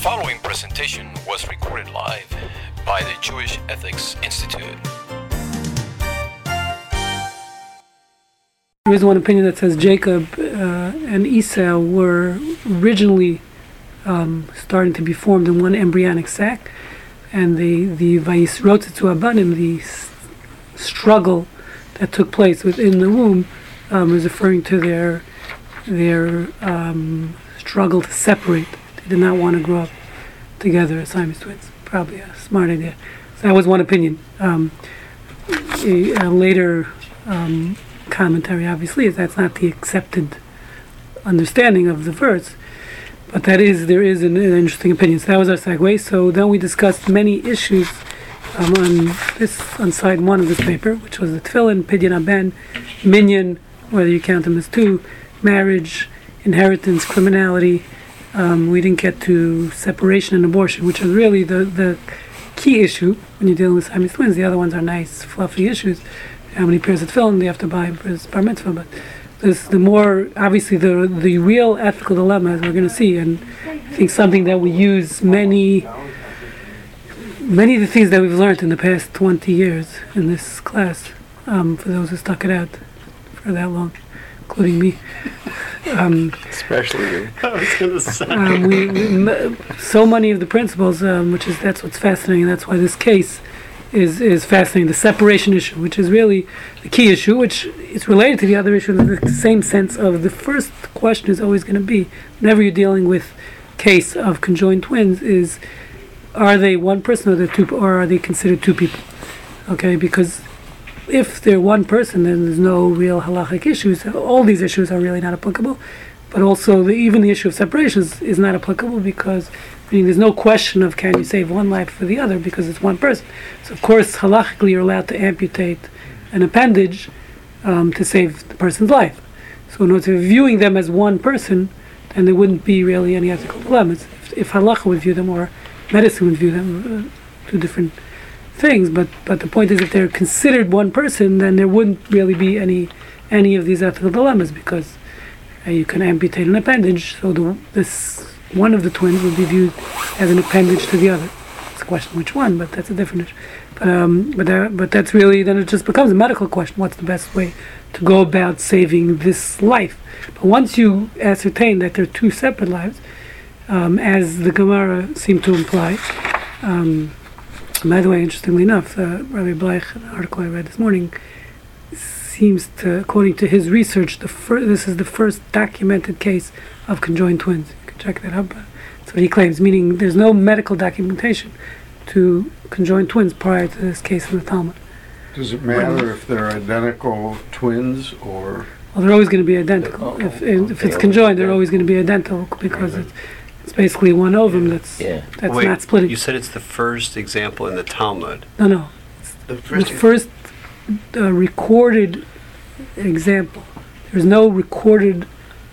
following presentation was recorded live by the Jewish Ethics Institute. There is one opinion that says Jacob uh, and Esau were originally um, starting to be formed in one embryonic sac, and the the Vayisrotetzu Abanim, the s- struggle that took place within the womb, um, is referring to their their um, struggle to separate. Did not want to grow up together as Siamese twins. Probably a smart idea. So that was one opinion. Um, a, a later um, commentary, obviously, is that's not the accepted understanding of the verse. But that is, there is an, an interesting opinion. So that was our segue. So then we discussed many issues um, on this, on side one of this paper, which was the tefillin, pidyon aben, minyan, whether you count them as two, marriage, inheritance, criminality. Um, we didn't get to separation and abortion, which is really the, the key issue when you're dealing with Siamese twins. The other ones are nice, fluffy issues. How many pairs of film do you have to buy for this bar mitzvah? But this, the more, obviously, the, the real ethical dilemma, as we're going to see, and I think something that we use many, many of the things that we've learned in the past 20 years in this class, um, for those who stuck it out for that long, including me. Um, Especially you. I was gonna say. um, we, we so many of the principles, um, which is that's what's fascinating. That's why this case is is fascinating. The separation issue, which is really the key issue, which is related to the other issue in the same sense of the first question is always going to be whenever you're dealing with case of conjoined twins is are they one person or they two or are they considered two people? Okay, because if they're one person, then there's no real halachic issues. All these issues are really not applicable. But also, the, even the issue of separations is not applicable because meaning there's no question of can you save one life for the other because it's one person. So of course, halachically, you're allowed to amputate an appendage um, to save the person's life. So in order to viewing them as one person, then there wouldn't be really any ethical dilemmas. If, if halacha would view them or medicine would view them, uh, two different things. But but the point is, if they're considered one person, then there wouldn't really be any any of these ethical dilemmas because uh, you can amputate an appendage, so the this one of the twins would be viewed as an appendage to the other. It's a question which one, but that's a different issue. But um, but uh, but that's really then it just becomes a medical question. What's the best way to go about saving this life? But once you ascertain that they're two separate lives, um, as the Gemara seemed to imply. Um, by the way, interestingly enough, uh, Rabbi Bleich, an article I read this morning, seems to, according to his research, the fir- this is the first documented case of conjoined twins. You can check that out. But that's what he claims, meaning there's no medical documentation to conjoined twins prior to this case in the Talmud. Does it matter if they're identical twins or? Well, they're always going to be identical. Oh, if, if it's conjoined, they're always going to be identical because it's, it's basically one ovum that's Yeah. that's Wait, not splitting. You said it's the first example in the Talmud. No, no. The the first, first uh, recorded example. There's no recorded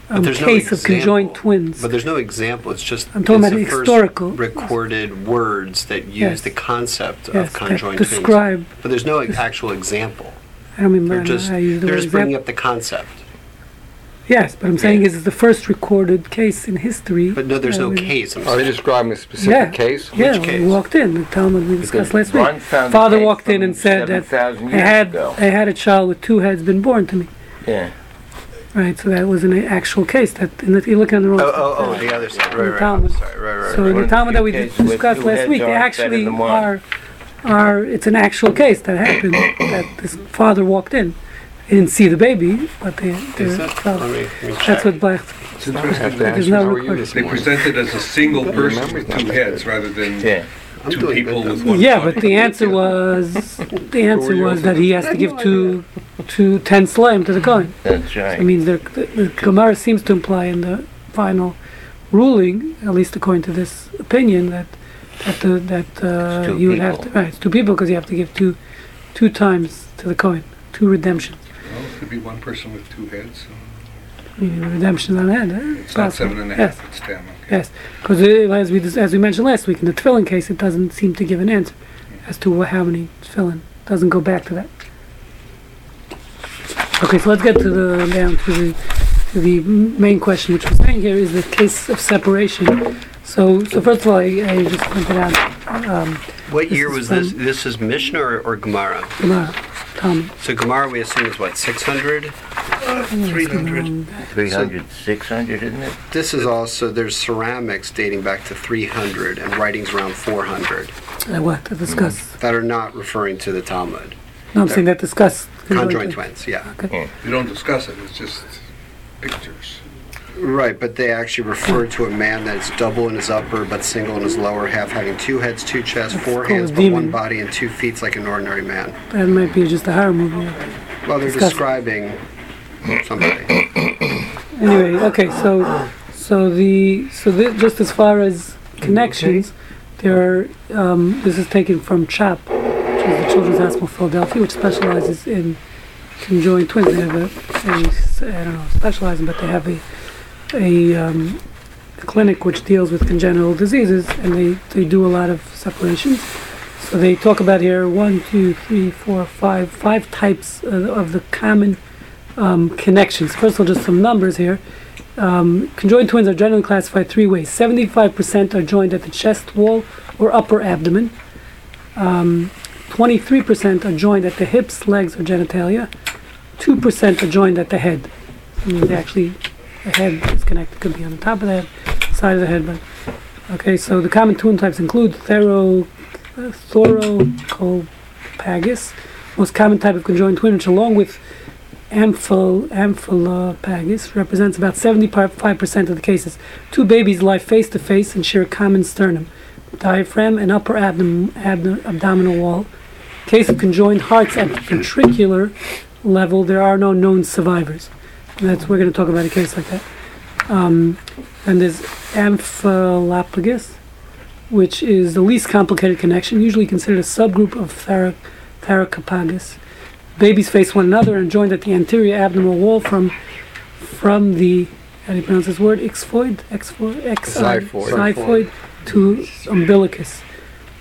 um, there's no case of conjoined example. twins. But there's no example. It's just I'm talking it's about the historical. first recorded words that use Yes. the concept yes, of that conjoined twins. But there's no actual example. I don't mean They're I just I use the they're word just bringing example. up the concept. Yes, but I'm saying Yeah. is it's the first recorded case in history. But no, there's uh, no case. I'm are they saying. describing a specific Yeah. case? Yeah, Which we walked in. The Talmud we discussed last week. Ron found Father walked in and said that I had ago. I had a child with two heads been born to me. Yeah. Right, so that was an actual case. That and if you're looking on the wrong. Oh, side, oh, oh, the other side. Right, right. Talmud. sorry. Right, right, So right. in the Talmud that we few dis- cases with discussed last week, they actually are, are, it's an actual case that happened, that this father walked in. He didn't see the baby, but they, Is they, it? Let me, let me that's what Black, I have to There's no how are you recording. this They morning? presented as a single person with two heads rather than Yeah. I'm two doing people good, with though. one yeah, but the answer was, the answer was that he has to give two, two ten slime to the kohen. That's I right. mean, the, the, the Gemara seems to imply in the final ruling, at least according to this opinion, that that the, that uh, two you would have to people. right, it's two people because you have to give two two times to the kohen, two redemptions. Well, it could be one person with two heads. redemption on hand. eh? It's not possible. seven Yes, it's ten. okay. yes, because as we dis- as we mentioned last week in the tefillin case, it doesn't seem to give an answer as to wha- how many tefillin. Doesn't go back to that. Okay, so let's get to the down to the to the main question, which we're saying here is the case of separation. So, so first of all, I, I just pointed out, um, What This year is was this? This is Mishnah or, or Gemara? Gemara, Talmud. So Gemara, we assume is what 600. 300. 300, 600, isn't it? This is also there's ceramics dating back to 300 and writings around 400 Uh, what, to discuss? that are not referring to the Talmud. No, I'm saying that discuss. Conjoined twins, yeah. You don't discuss it, it's just pictures. Right, but they actually refer to a man that's double in his upper but single in his lower half, having two heads, two chests, That's four called hands, a but one body, and two feet like an ordinary man. That might be just a horror movie. Well, they're Discuss- describing somebody. Anyway, okay, so, so the, so thi- just as far as connections, there are, um, this is taken from CHOP, which is the Children's Hospital of Philadelphia, which specializes in conjoined twins. They have a, a s- I don't know, specializing, but they have a, a, um, clinic which deals with congenital diseases, and they, they do a lot of separations. So they talk about here one, two, three, four, five, five types of, the common um, connections. First of all, just some numbers here. Um, conjoined twins are generally classified three ways. 75% are joined at the chest wall or upper abdomen. Um, 23% are joined at the hips, legs, or genitalia. 2% are joined at the head. I mean, they actually, the head is connected, could be on the top of the head, side of the head, but okay. So the common twin types include thero, uh, thoracopagus, most common type of conjoined twin, which along with amphil, omphalopagus represents about 75% of the cases. Two babies lie face to face and share a common sternum, diaphragm, and upper abdom, abdo- abdominal wall. Case of conjoined hearts at the ventricular level, there are no known survivors. That's we're going to talk about a case like that. Um, and there's omphalopagus, which is the least complicated connection, usually considered a subgroup of thoracopagus. Babies face one another and joined at the anterior abdominal wall from from the how do you pronounce this word? Exfoid, exfoid, ex, Xiphoid. to umbilicus.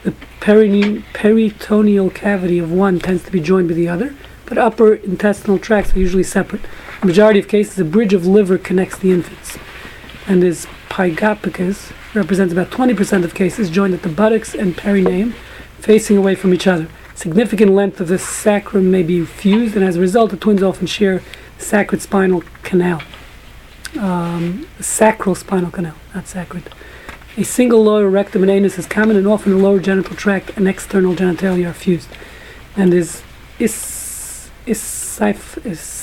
The perine- peritoneal cavity of one tends to be joined with the other, but upper intestinal tracts are usually separate. Majority of cases, a bridge of liver connects the infants. And this pygopagus represents about 20% of cases joined at the buttocks and perineum, facing away from each other. Significant length of the sacrum may be fused, and as a result, the twins often share sacred spinal canal. Um, sacral spinal canal, not sacred. A single lower rectum and anus is common, and often the lower genital tract and external genitalia are fused. And is is is is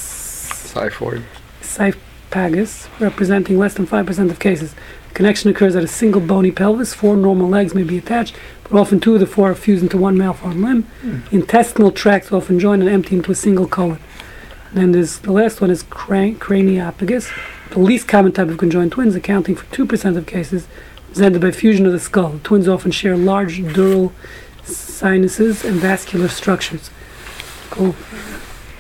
Xiphoid. Cypagus, representing less than 5% of cases. The connection occurs at a single bony pelvis. Four normal legs may be attached, but often two of the four are fused into one malformed limb. Hmm. Intestinal tracts often join and empty into a single colon. Then there's the last one is cran- craniopagus, the least common type of conjoined twins, accounting for 2% of cases, presented by fusion of the skull. The twins often share large dural sinuses and vascular structures. Cool.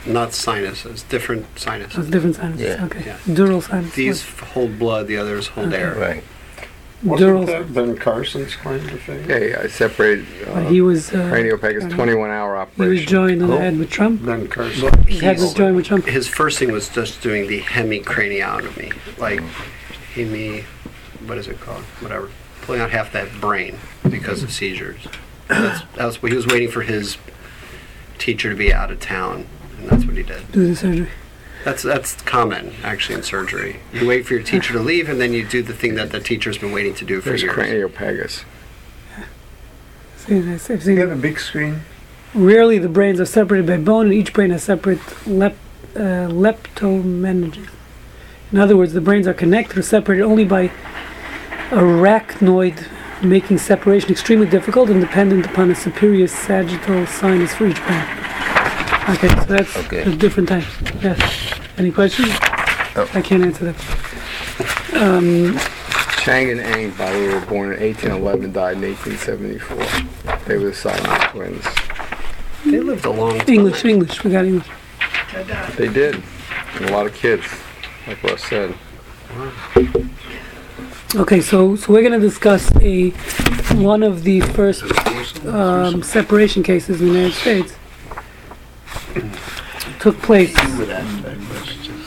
Not sinuses, different That's sinuses. different sinuses. Yeah. Okay. Yeah. Dural sinuses. These hold blood, the others hold Okay. air. Right. Dural. Wasn't that Ben Carson's claim to fame? Yeah, yeah, I separated But uh, he was uh, craniopagus 21 hour operation. he was operation. joined on the head with Trump. Ben Carson. His head was He's, joined with Trump. his first thing was just doing the hemicraniotomy, like hemi, what is it called? Whatever, pulling out half that brain because of seizures. That's, that was what he was waiting for his teacher to be out of town, and that's what he did. Do the surgery. That's that's common actually in surgery. You wait for your teacher to leave, and then you do the thing that the teacher's been waiting to do for There's years. craniopagus. See, this- I've seen You it. got a big screen? Rarely the brains are separated by bone, and each brain has separate lep, uh, leptomeninges. In other words, the brains are connected or separated only by arachnoid, making separation extremely difficult and dependent upon a superior sagittal sinus for each brain. Okay, so that's Okay. the different types. Yes. Any questions? Oh. I can't answer that. Um, Chang and the way, were born in 1811, died in 1874. They were the Siamese twins. They lived a long time. English, English. We got English. They did. And a lot of kids, like Russ said. Okay, so so we're going to discuss a one of the first um, separation cases in the United States. Took place.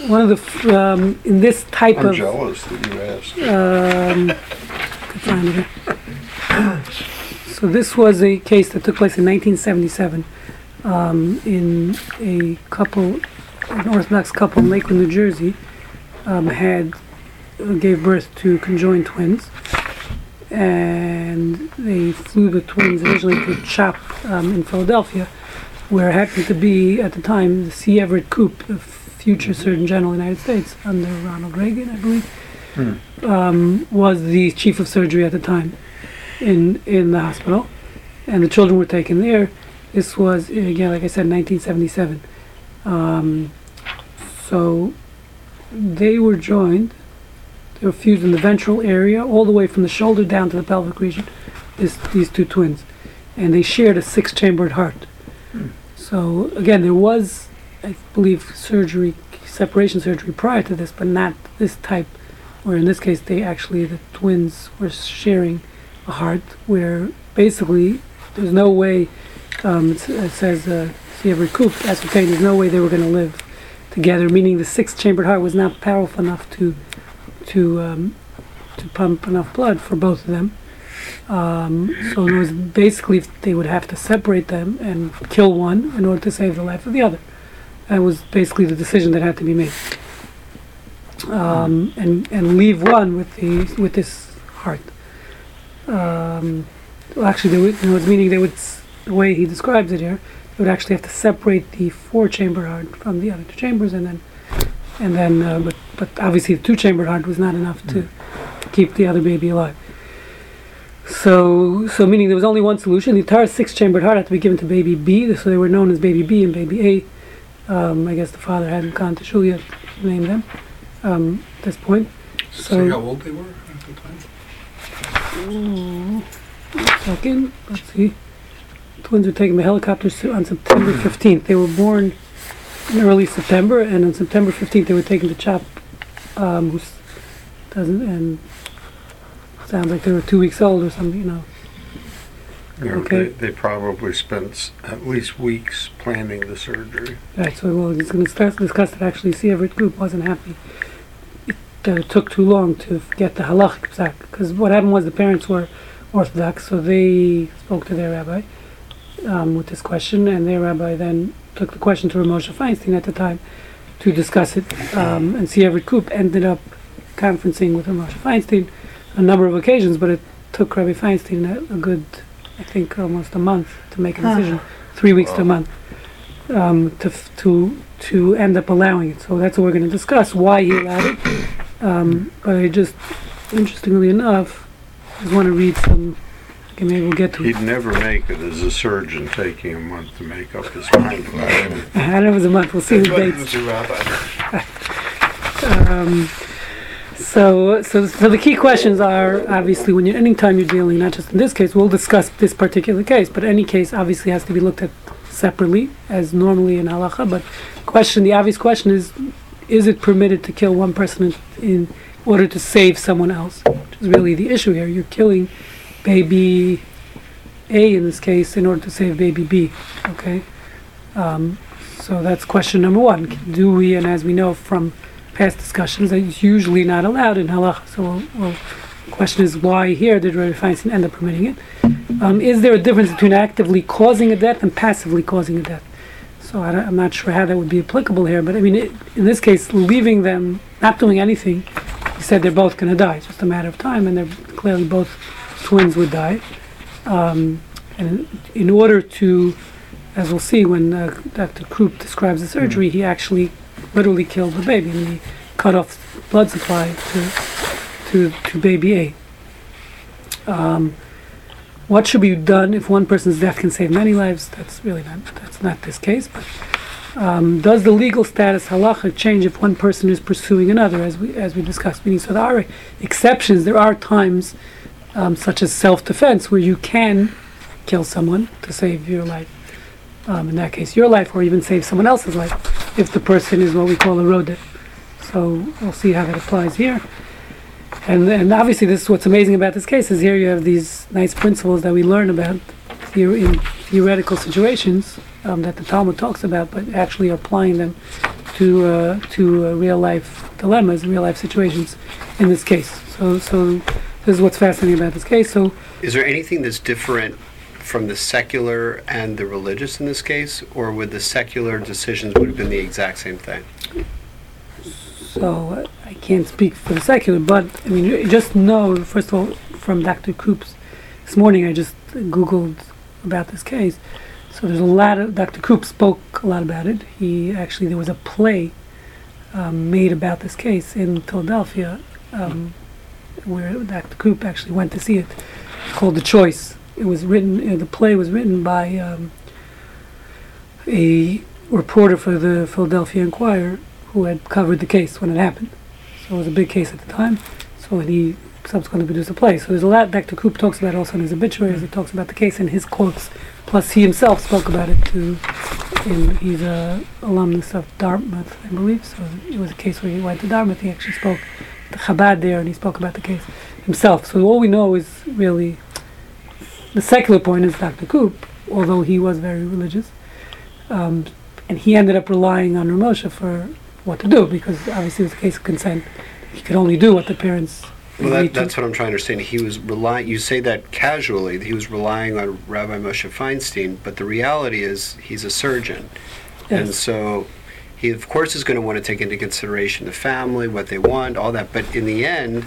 One of the f- um, in this type I'm of jealous that you asked. um, could find it here. So this was a case that took place in 1977 um, in a couple, an Orthodox couple in Lakewood, New Jersey, um, had uh, gave birth to conjoined twins, and they flew the twins originally to CHOP um, in Philadelphia, where happened to be at the time the C. Everett Koop, the future Surgeon General of the United States under Ronald Reagan, I believe, um, was the chief of surgery at the time in in the hospital, and the children were taken there. This was again, like I said, 1977. Um, so they were joined. They were fused in the ventral area, all the way from the shoulder down to the pelvic region. This, these two twins, and they shared a six-chambered heart. So again, there was, I believe, surgery, separation surgery prior to this, but not this type. Where in this case, they actually the twins were sharing a heart, where basically there's no way. Um, it, says uh, C. Everett Koop ascertained. There's no way they were going to live together. Meaning the six-chambered heart was not powerful enough to to um, to pump enough blood for both of them. Um, so it was basically they would have to separate them and kill one in order to save the life of the other. That was basically the decision that had to be made. Um, and and leave one with the with this heart. Um, well, actually, they would, you know, meaning they would the way he describes it here, they would actually have to separate the four chamber heart from the other two chambers, and then and then uh, but but obviously the two chambered heart was not enough to keep the other baby alive. So, so meaning there was only one solution. The entire six-chambered heart had to be given to baby B, so they were known as baby B and baby A. Um, I guess the father hadn't gone to shul yet to name them um, at this point. Say how So, old they were at the time? second, let's see. Twins were taken by helicopter on September 15th. They were born in early September, and on September 15th they were taken to CHOP, um, who's doesn't and sounds like they were two weeks old or something, you know. You know, Okay. they, they probably spent s- at least weeks planning the surgery. Right, so well, he's going to discuss, discuss that actually C. Everett Koop wasn't happy. It uh, took too long to get the halachic psak, because what happened was the parents were Orthodox, so they spoke to their rabbi um, with this question, and their rabbi then took the question to Ramosha Feinstein at the time to discuss it, um, and C. Everett Koop ended up conferencing with Ramosha Feinstein a number of occasions, but it took Rabbi Feinstein a, a good, I think, almost a month to make a decision, three weeks to a month um, to, f- to, to end up allowing it. So that's what we're going to discuss, why he allowed it. Um, but I just, interestingly enough, I just want to read some, okay, maybe we'll get to it. He'd never make it as a surgeon, taking a month to make up his mind about it. I know it was a month, we'll see the dates. Um, so, so, so the key questions are obviously when you're anytime you're dealing, not just in this case, we'll discuss this particular case, but any case obviously has to be looked at separately, as normally in halacha. But question, the obvious question is, is it permitted to kill one person in, in order to save someone else? Which is really the issue here. You're killing baby A in this case in order to save baby B. Okay. Um, so that's question number one. Do we, and as we know from past discussions, that it's usually not allowed in halacha. So we'll, we'll, the question is why here did Rabbi Feinstein end up permitting it? Um, is there a difference between actively causing a death and passively causing a death? So I am not sure how that would be applicable here, but I mean, it, in this case, leaving them, not doing anything, he said they're both going to die. It's just a matter of time, and they're clearly both twins would die. Um, and in order to, as we'll see when uh, Dr. Koop describes the surgery, he actually literally killed the baby and he cut off blood supply to to, to baby A. Um, what should be done if one person's death can save many lives? That's really not that's not this case. But um, does the legal status halacha change if one person is pursuing another, as we as we discussed? Meaning, so there are exceptions. There are times, um, such as self-defense, where you can kill someone to save your life. Um, in that case, your life, or even save someone else's life, if the person is what we call a rodef. So we'll see how that applies here. And, and obviously, this is what's amazing about this case is here you have these nice principles that we learn about theo- in theoretical situations um, that the Talmud talks about, but actually applying them to uh, to uh, real life dilemmas, real life situations. In this case, so so This is what's fascinating about this case. So Is there anything that's different from the secular and the religious in this case, or would the secular decisions would have been the exact same thing? So I can't speak for the secular, but I mean, just know, first of all, from Dr. Koop's this morning I just Googled about this case. So there's a lot of, Dr. Koop spoke a lot about it. He actually, there was a play um, made about this case in Philadelphia um, where Dr. Koop actually went to see it. Called The Choice. It was written, uh, the play was written by um, a reporter for the Philadelphia Inquirer who had covered the case when it happened. So it was a big case at the time. So he subsequently produced a play. So there's a lot Dr. Koop talks about also in his obituaries. He talks about the case in his quotes. Plus, he himself spoke about it too. In, he's a alumnus of Dartmouth, I believe. So it was a case where he went to Dartmouth. He actually spoke to Chabad there, and he spoke about the case himself. So all we know is really the secular point is Dr. Koop, although he was very religious. Um, and he ended up relying on Ramosha for what to do because obviously it was a case of consent. He could only do what the parents Well, that, that's what I'm trying to understand. He was relying. You say that casually. that He was relying on Rabbi Moshe Feinstein, but the reality is he's a surgeon, and so he of course is going to want to take into consideration the family, what they want, all that. But in the end,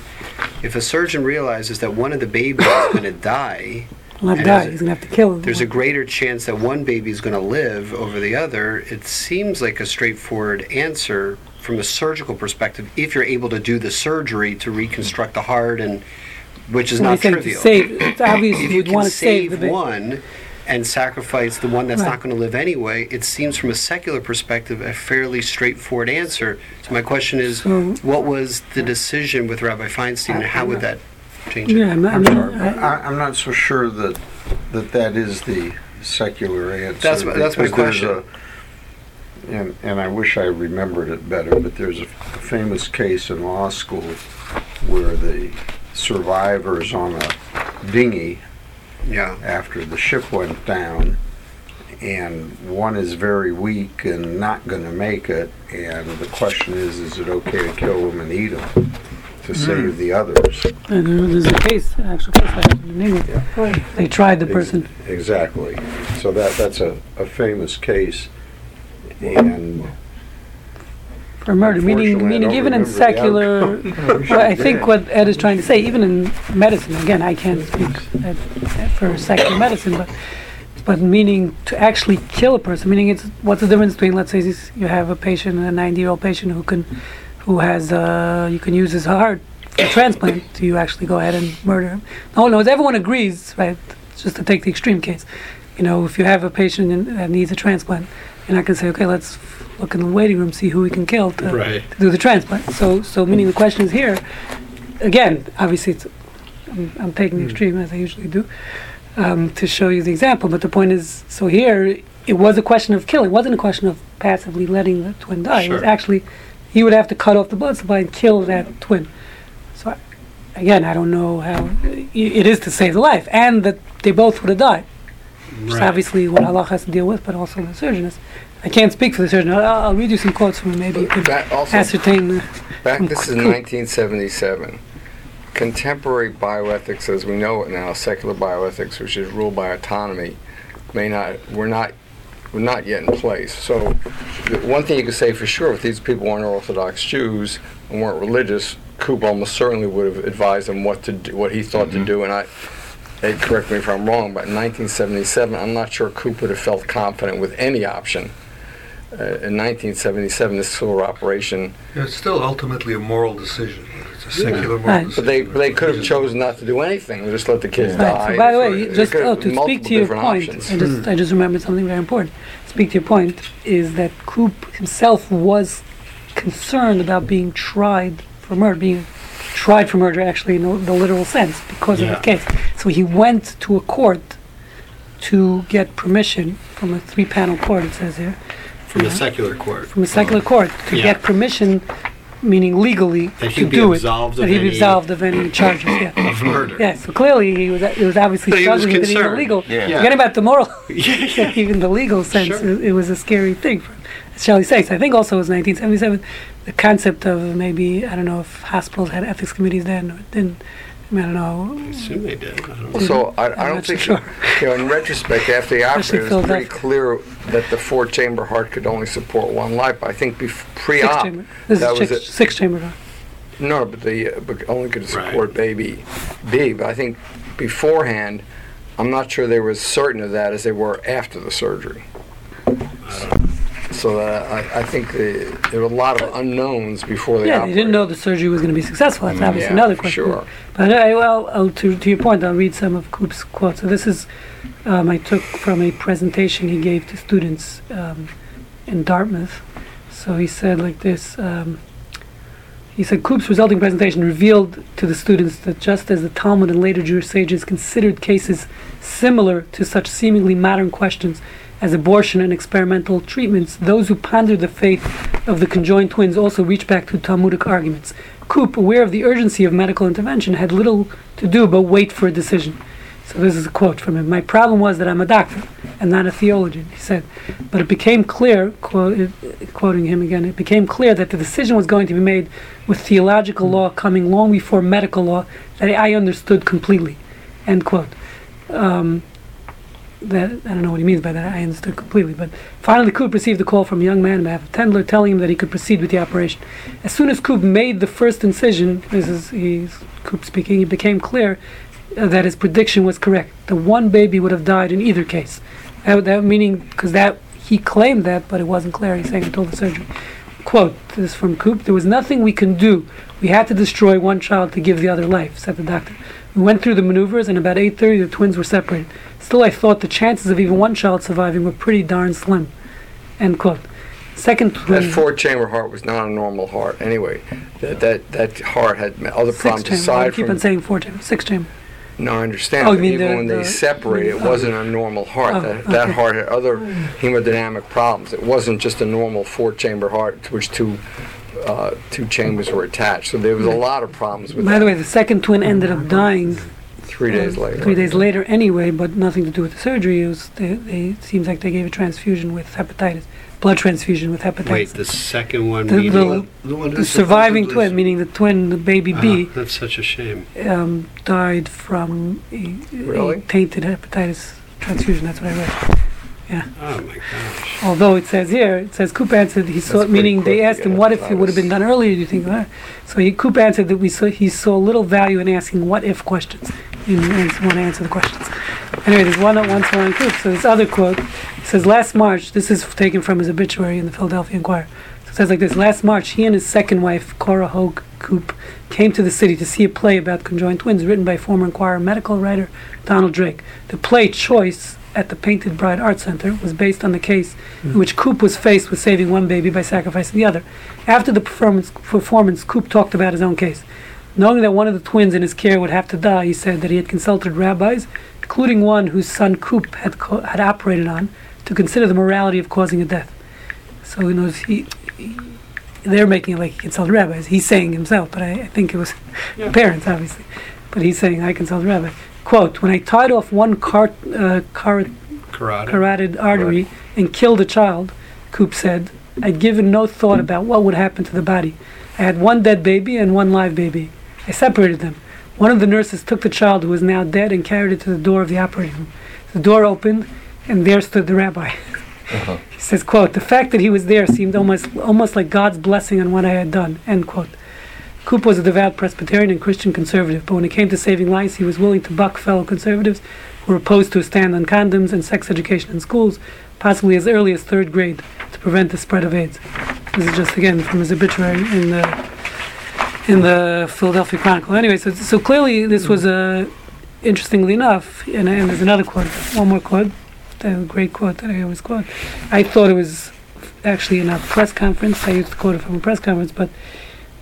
if a surgeon realizes that one of the babies is going to die, Die. He's gonna have to kill him. there's a greater chance that one baby is going to live over the other. It seems like a straightforward answer from a surgical perspective if you're able to do the surgery to reconstruct the heart and which is When not trivial. Save, it's obvious if you want to save save one and sacrifice the one that's Right. not going to live anyway, it seems from a secular perspective a fairly straightforward answer. So my question is, So- what was the decision with Rabbi Feinstein, and how would that change it? Yeah, I'm, I'm, I'm sorry, I- but I, I'm not so sure that, that that is the secular answer. That's my- that's my because there's question. a- And, and I wish I remembered it better, but there's a famous case in law school where the survivors on a dinghy Yeah. after the ship went down, and one is very weak and not going to make it, and the question is, is it okay to kill them and eat them to save the others? and there- there's a case, an actual case that happened in England. They tried the person. Exactly. So that, that's a, a famous case, and for murder, meaning, Unfortunately, I meaning don't even in remember the secular. well, I think what Ed is trying to say, even in medicine, again, I can't speak uh, for secular medicine, but but meaning to actually kill a person, meaning it's what's the difference between, let's say, this- you have a patient, a 90-year-old patient who can, who has, uh, you can use his heart for transplant. Do you actually go ahead and murder him? No, no, everyone agrees, right? Just to take the extreme case, you know, if you have a patient in, that needs a transplant, you're not going to say, okay, let's look in the waiting room, see who we can kill to, Right. to do the transplant. So, so meaning the question is here, again, obviously, it's, I'm, I'm taking the extreme as I usually do, um, to show you the example. But the point is, so here it was a question of killing. It wasn't a question of passively letting the twin die. It was actually he would have to cut off the blood supply and kill that twin. So, I, again, I don't know how it is to save the life, and that they both would have died. Which is obviously what Allah has to deal with, but also the surgeon is. I can't speak for the surgeon. I'll, I'll read you some quotes from him. Maybe you also, ascertain. The, back, this is 1977. Contemporary bioethics, as we know it now, secular bioethics, which is ruled by autonomy, may not, we're not, we're not yet in place. So, the one thing you can say for sure, if these people weren't Orthodox Jews and weren't religious, Koop almost certainly would have advised them what to do, what he thought to do, and I, Ed, correct me if I'm wrong, but in 1977, I'm not sure Koop would have felt confident with any option. Uh, in 1977, this solar operation, It's still ultimately a moral decision. It's a secular moral Right. but they they could have chosen not to do anything, They just let the kids Right. die. So by the way, They just could oh, have oh, to speak multiple to your different point, options. I just I just remembered something very important. Speak to your point is that Koop himself was concerned about being tried for murder, being tried for murder actually in the, the literal sense because of Yeah. the case. So he went to a court to get permission from a three-panel court. It says here From the Yeah. secular court. from a secular um, court to Yeah. get permission, meaning legally That to he'd do it. that he'd be absolved of any charges. Yeah. Of murder. Yeah, so clearly he was it was obviously So he was struggling with even the concerned. legal. Yeah. Forget about the moral, Yeah, yeah. even the legal sense. Sure. It, it was a scary thing. For, as Shelley says, I think also it was 1977. The concept of maybe I don't know if hospitals had ethics committees then or didn't. I, don't know. I assume they did. I don't know. So I, I don't think, sure. you know, in retrospect, after the Especially operator, it was pretty Philadelphia. clear that the four-chamber heart could only support one life. I think bef- pre-op, chamber. This that is was six, it. six chamber. heart. No, but the uh, but only could Right. support baby B. But I think beforehand, I'm not sure they were as certain of that as they were after the surgery. So uh, I, I think the, there were a lot of unknowns before they Yeah, they didn't know the surgery was going to be successful. That's obviously Yeah, another question. sure. But I, well, I'll, to, to your point, I'll read some of Koop's quotes. So this is um, I took from a presentation he gave to students um, in Dartmouth. So he said like this. Um, he said Koop's resulting presentation revealed to the students that just as the Talmud and later Jewish sages considered cases similar to such seemingly modern questions as abortion and experimental treatments, those who ponder the fate of the conjoined twins also reach back to Talmudic arguments. Koop, aware of the urgency of medical intervention, had little to do but wait for a decision. So this is a quote from him. My problem was that I'm a doctor and not a theologian, he said. But it became clear, quote, quoting him again, it became clear that the decision was going to be made with theological law coming long before medical law that I understood completely. End quote. Um, that I don't know what he means by that. I understood completely. But finally, Koop received a call from a young man on behalf of Tendler telling him that he could proceed with the operation. As soon as Koop made the first incision, this is he's Koop speaking, it became clear uh, that his prediction was correct. The one baby would have died in either case. That, that meaning because that he claimed that, but it wasn't clear. He's saying until the surgery. Quote: This is from Koop. There was nothing we can do. We had to destroy one child to give the other life," said the doctor. We went through the maneuvers, and about 8:30, the twins were separated. Still, I thought the chances of even one child surviving were pretty darn slim. End quote. Second That four-chamber heart was not a normal heart. Anyway, that that, that heart had other problems chamber. I keep from. on saying four chamber. Six chamber. No, I understand. Oh, even the- when the- they separated, it oh. wasn't a normal heart. Oh, that, that okay. heart had other hemodynamic problems. It wasn't just a normal four-chamber heart to which two uh, two chambers were attached. So there was a lot of problems with By that. the way, the second twin ended up dying three days uh, later. Three days later, anyway, but nothing to do with the surgery. It was they, they it seems like they gave a transfusion with hepatitis, blood transfusion with hepatitis. Wait, the second one. The- meaning- the- The one the surviving supposedly- twin, meaning the twin, the baby B, Ah, that's such a shame. um, died from a, Really? a tainted hepatitis transfusion. That's what I read. Yeah. Oh my gosh. Although it says here, it says Koop answered he saw, pretty meaning they asked him what if it would have been done earlier. Do you think? Uh, so he, Koop answered that we saw he saw little value in asking what if questions. You want to answer the questions. Anyway, there's one one more on Koop. So this other quote says last March. This is taken from his obituary in the Philadelphia Inquirer. So it says like this: Last March, he and his second wife Cora Hogue Koop came to the city to see a play about conjoined twins written by former Inquirer medical writer Donald Drake. The play Choice at the Painted Bride Art Center was based on the case in which Koop was faced with saving one baby by sacrificing the other. After the performance, performance, Koop talked about his own case. Knowing that one of the twins in his care would have to die, he said that he had consulted rabbis, including one whose son Koop had, co- had operated on, to consider the morality of causing a death. So he knows he, he they're making it like he consulted rabbis. He's saying himself, but I, I think it was the parents, obviously. But he's saying, I consulted rabbi. Quote, when I tied off one car, uh, car, Carotid. carotid artery and killed a child, Koop said, I'd given no thought about what would happen to the body. I had one dead baby and one live baby. I separated them. One of the nurses took the child who was now dead and carried it to the door of the operating room. The door opened, and there stood the rabbi. Uh-huh. He says, quote, the fact that he was there seemed almost almost like God's blessing on what I had done, end quote. Koop was a devout Presbyterian and Christian conservative, but when it came to saving lives, he was willing to buck fellow conservatives who were opposed to a stand on condoms and sex education in schools, possibly as early as third grade, to prevent the spread of AIDS. This is just again from his obituary in the in the Philadelphia Chronicle. Anyway, so so clearly this was a interestingly enough, and, and there's another quote, one more quote, a great quote that I always quote. I thought it was actually in a press conference. I used to quote it from a press conference, but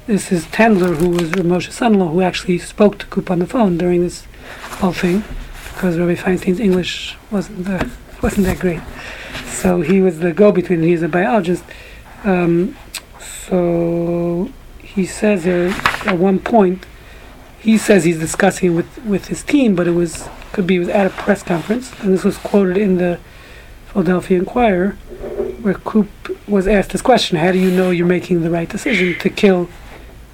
this is Tendler, who was Moshe's son-in-law, who actually spoke to Koop on the phone during this whole thing, because Rabbi Feinstein's English wasn't uh, wasn't that great. So he was the go-between. He's a biologist. Um, so he says there at one point, he says he's discussing with with his team, but it was could be was at a press conference, and this was quoted in the Philadelphia Inquirer, where Koop was asked this question: How do you know you're making the right decision to kill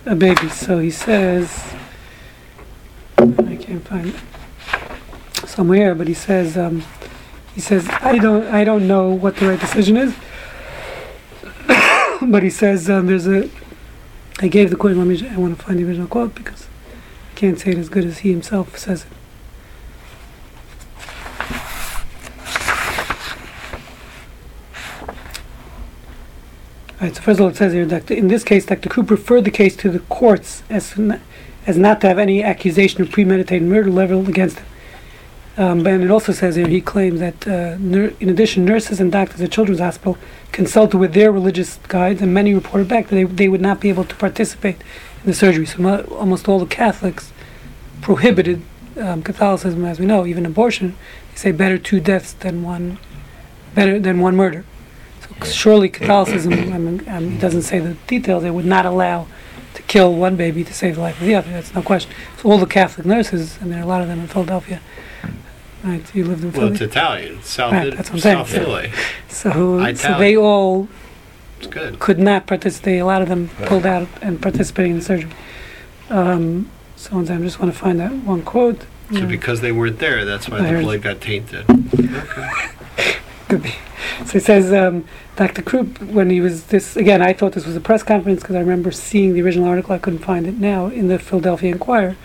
a baby? So he says, I can't find it somewhere, but he says, um, he says, I don't, I don't know what the right decision is, but he says um, there's a. I gave the quote. Let me. I want to find the original quote because I can't say it as good as he himself says it. All right, so first of all, it says here that in this case, Dr. Cooper referred the case to the courts as, as not to have any accusation of premeditated murder leveled against him. Um, and it also says here he claims that, uh, nur- in addition, nurses and doctors at Children's Hospital consulted with their religious guides, and many reported back that they, they would not be able to participate in the surgery. So mo- almost all the Catholics prohibited um, Catholicism, as we know, even abortion. They say better two deaths than one, better than one murder. So surely Catholicism, I mean, um, it doesn't say the details. They would not allow to kill one baby to save the life of the other. That's no question. So all the Catholic nurses, and there are a lot of them in Philadelphia. Right, you lived in Well, it's Italian. South, Right, that's what I'm saying. South Philly. so so they all It's good. could not participate. A lot of them pulled out and participating in the surgery. Um, so I just want to find that one quote. So Yeah. because they weren't there, that's why I the blood got tainted. Could be. So it says um, Dr. Koop, when he was this, again, I thought this was a press conference because I remember seeing the original article. I couldn't find it now in the Philadelphia Inquirer,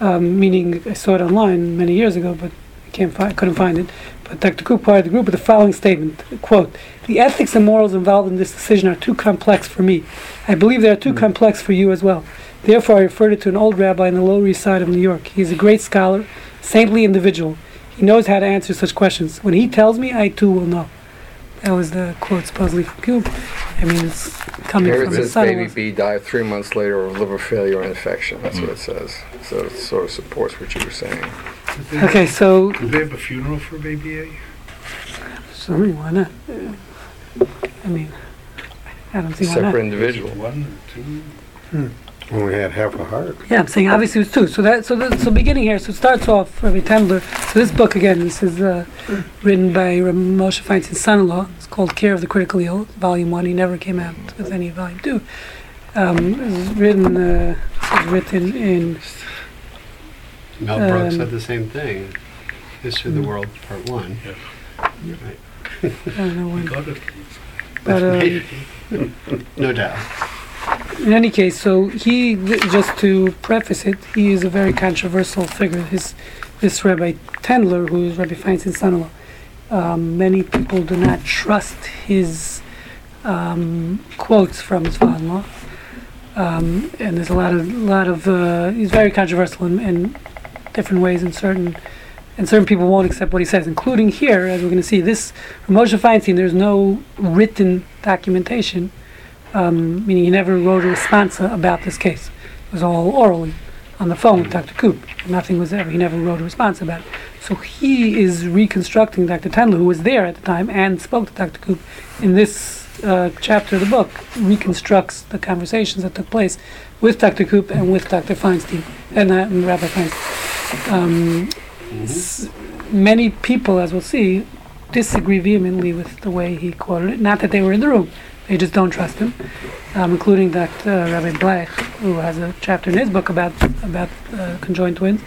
um, meaning I saw it online many years ago, but I can't find, couldn't find it. But Dr. Koop part of the group with the following statement, quote, the ethics and morals involved in this decision are too complex for me. I believe they are too hmm. complex for you as well. Therefore, I referred it to an old rabbi in the Lower East Side of New York. He is a great scholar, saintly individual. He knows how to answer such questions. When he tells me, I too will know. That was the quote supposedly from Cube. I mean, it's coming Here it from his says son. baby B died three months later of liver failure and infection. That's what hmm. it says. So it sort of supports what you were saying. Okay, so, Do they have a funeral for baby A? so I why not? Uh, I mean, I don't see why not. Separate individual. One or two? Only had half a heart. Yeah, I'm saying obviously it was two. So that so the, so beginning here. So it starts off Rabbi Tendler. So this book again, this is uh, written by Rabbi Moshe Feinstein's son-in-law. It's called Care of the Critically Ill, Volume One. He never came out with any Volume Two. Um, it was written uh, it was written in Mel Brooks Um, said the same thing. History of the World, Part One. Yes. Right. I don't know when, Got it. but um, no doubt. in any case, so he just to preface it, he is a very controversial figure. His this Rabbi Tendler, who is Rabbi Feinstein's son-in-law, um, many people do not trust his um, quotes from his father-in-law, um, and there's a lot of lot of uh, he's very controversial in, in different ways, and certain and certain people won't accept what he says, including here, as we're going to see. This from Moshe Feinstein, there's no written documentation um, meaning he never wrote a response about this case. It was all orally on the phone with Dr. Koop. Nothing was ever, he never wrote a response about it. So he is reconstructing Dr. Tendler, who was there at the time and spoke to Dr. Koop in this uh, chapter of the book, reconstructs the conversations that took place with Dr. Koop and with Dr. Feinstein, and, uh, and Rabbi Feinstein. Um, s- many people, as we'll see, disagree vehemently with the way he quoted it. Not that they were in the room, they just don't trust him, um, including Dr. Rabbi Bleich, who has a chapter in his book about about uh, conjoined twins,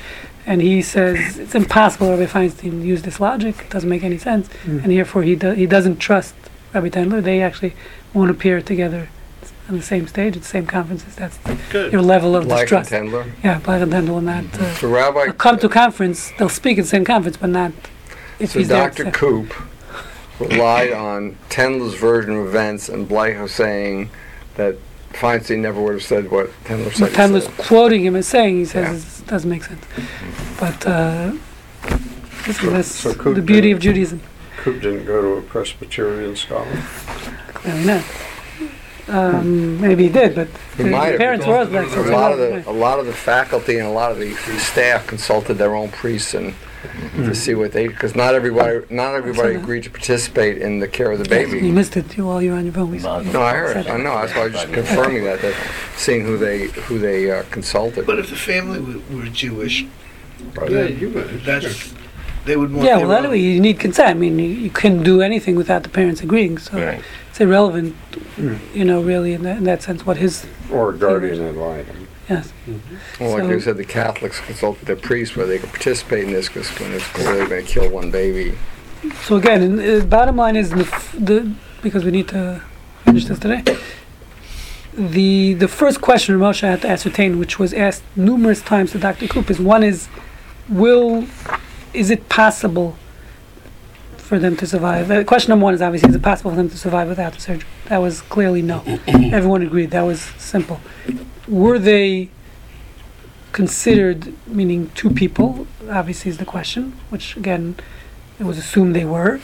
and he says it's impossible Rabbi Feinstein used this logic. It doesn't make any sense, and therefore he do, he doesn't trust Rabbi Tendler. They actually won't appear together on the same stage at the same conferences. That's the, Good. their level of Like and distrust. Tendler. Yeah, Bleich and Tendler will not uh, So Rabbi, they'll come to conference. They'll speak at the same conference, but not if so he's there. at the Dr. same- Koop relied on Tendler's version of events and Bleich saying that Feinstein never would have said what Tendler said. But he Tendler's said. quoting him as saying, he says Yeah. it doesn't make sense. But uh, listen, that's so Koop the beauty did- of Judaism. Koop didn't go to a Presbyterian scholar. Clearly not. Um, maybe he did, but He the might have. parents were Orthodox. A it's lot of the a lot of the faculty and a lot of the, the staff consulted their own priests and to see what they because not everybody not everybody that. agreed to participate in the care of the baby. You baby. missed it you- while you were on your phone. We No, No, I heard said it. I know. That's why I was just confirming that, that seeing who they who they uh, consulted. But if the family were, were Jewish, Yeah, you would. that's, they would want Yeah, their well, own- anyway, you need consent. I mean, you, you couldn't do anything without the parents agreeing, so Right. It's irrelevant, you know, really, in that, in that sense, what his, Or a guardian ad litem. Yes. Well, like So- you said, the Catholics consulted their priests whether they could participate in this because it's clearly going to kill one baby. So again, and, uh, bottom line is the, f- the because we need to finish this today. The the first question Moshe had to ascertain, which was asked numerous times to Dr. Koop, is one is, will, is it possible for them to survive? Uh, question number one is obviously, is it possible for them to survive without the surgery? That was clearly no. Everyone agreed. That was simple. Were they considered, meaning two people? Obviously, is the question. Which again, it was assumed they were.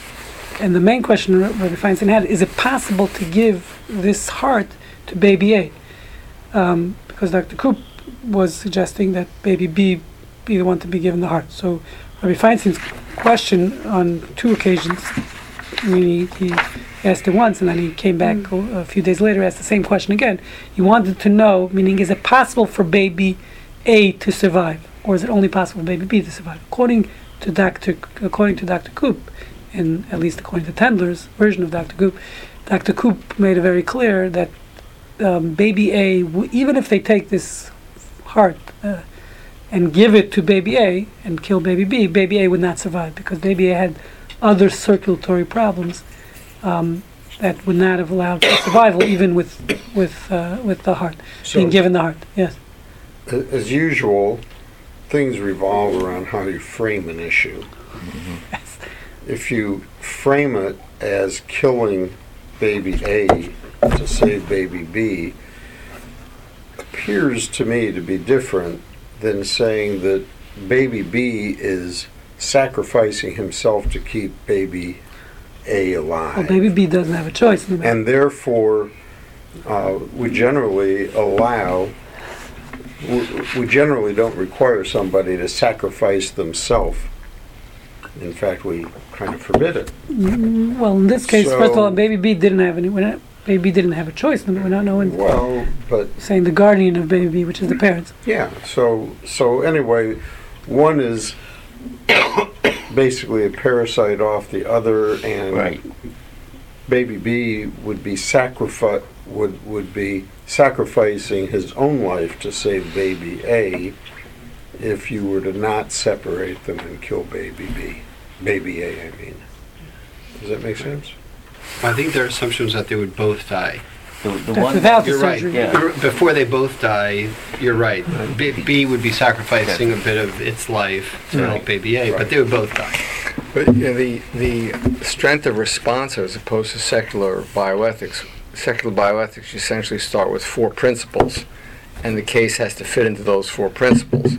And the main question Rabbi Feinstein had is it possible to give this heart to baby A? Um, because Dr. Koop was suggesting that baby B be the one to be given the heart. So Rabbi Feinstein's question on two occasions, I mean, he, he asked it once and then he came back a, a few days later, asked the same question again. He wanted to know, meaning, is it possible for baby A to survive? Or is it only possible for baby B to survive? According to Dr. According to Dr. Koop, and at least according to Tendler's version of Dr. Koop, Dr. Koop made it very clear that um, baby A, w- even if they take this heart uh, and give it to baby A and kill baby B, baby A would not survive because baby A had other circulatory problems um, that would not have allowed for survival, even with with uh, with the heart being given the heart. Yes. as usual, things revolve around how you frame an issue. Yes. If you frame it as killing baby A to save baby B, appears to me to be different than saying that baby B is sacrificing himself to keep baby A alive. Well, baby B doesn't have a choice. in the and therefore uh, we generally allow we, we generally don't require somebody to sacrifice themselves in fact we kind of forbid it Mm, Well, in this case, first of all, baby B didn't have any. We're not, baby B didn't have a choice. Then We're not knowing. well but saying the guardian of baby B, which is the parents. yeah so so anyway one is basically a parasite off the other and Right. baby B would be sacrifice would would be sacrificing his own life to save baby A if you were to not separate them and kill baby B. Baby A, I mean. Does that make sense? I think their assumption was that they would both die. The, the one, without the You're right. surgery. Yeah. You're- Before they both die, you're right. B, B would be sacrificing a bit of its life to help baby A, but they would both die. But you know, the the strength of responsa as opposed to secular bioethics, secular bioethics you essentially start with four principles, and the case has to fit into those four principles.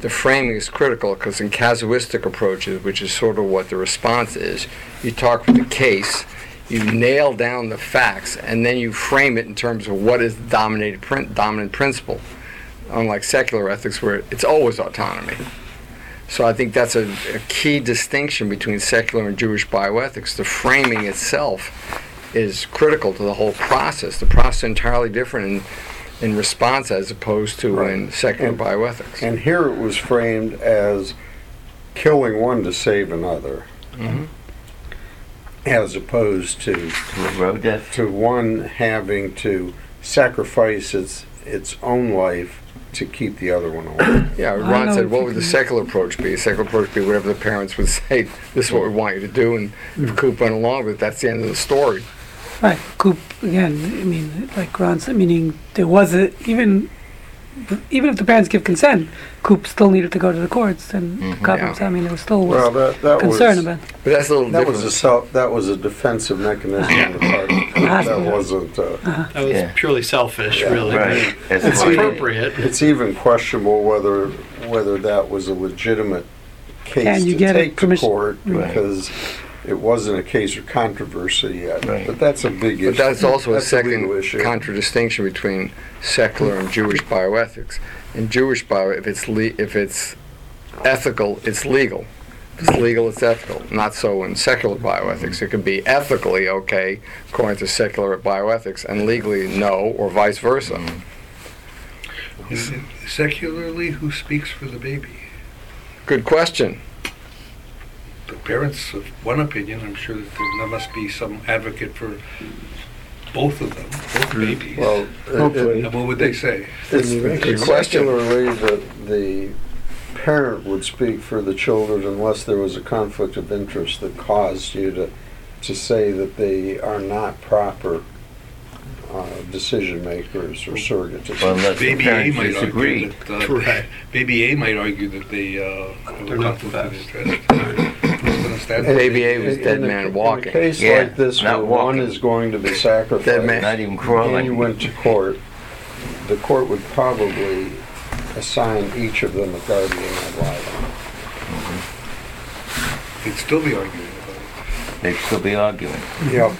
The framing is critical because in casuistic approaches, which is sort of what the responsa is, you talk with the case, you nail down the facts, and then you frame it in terms of what is the prin- dominant principle. Unlike secular ethics, where it's always autonomy. So I think that's a, a key distinction between secular and Jewish bioethics. The framing itself is critical to the whole process. The process is entirely different in, in responsa as opposed to in secular And- bioethics. And here it was framed as killing one to save another, Mhm. As opposed to to a rodef. to one having to sacrifice its its own life to keep the other one alive. Yeah, Ron said, what would the secular approach be? The secular approach be whatever the parents would say, this is what we want you to do, and if Koop went along with it, that's the end of the story. Right. Koop again. I mean, like Ron said, meaning there was a even even if the parents give consent, Koop still needed to go to the courts and Mhm. cover Yeah. himself. I mean, there was still was Well, that that concern was about. But that's a little that different. was a self that was a defensive mechanism on the part. of the. That wasn't. Uh, That was Yeah. purely selfish, Yeah, really. Right. As It's opposed to- appropriate. It's even questionable whether whether that was a legitimate case Can you to get take to court Right. because it wasn't a case of controversy yet. Right. But that's a big issue. But that's also a That's second legal issue. contradistinction between secular and Jewish bioethics. In Jewish bio, if it's le- if it's ethical, it's legal. If it's legal, it's ethical. Not so in secular bioethics. It could be ethically okay according to secular bioethics, and legally no, or vice versa. Mm-hmm. Is it Secularly, who speaks for the baby? Good question. The parents of one opinion, I'm sure that there there must be some advocate for both of them, both babies. Well, And what would they say? It's Good it's question. secularly that the parent would speak for the children unless there was a conflict of interest that caused you to, to say that they are not proper uh, decision makers or surrogate Well, decision. unless the Baby A parents might disagree. argue that, uh, Correct. Baby A might argue that they, uh, have They're a not the conflict of best. interest. Who's gonna stand for Baby A was In dead a- man In walking. a case Yeah, like this, where not one walking. is going to be sacrificed, Dead man. Not even and you crawling. went to court, the court would probably assign each of them a guardian ad litem. Mm-hmm. They'd still be arguing it. They'd still be arguing. Yep.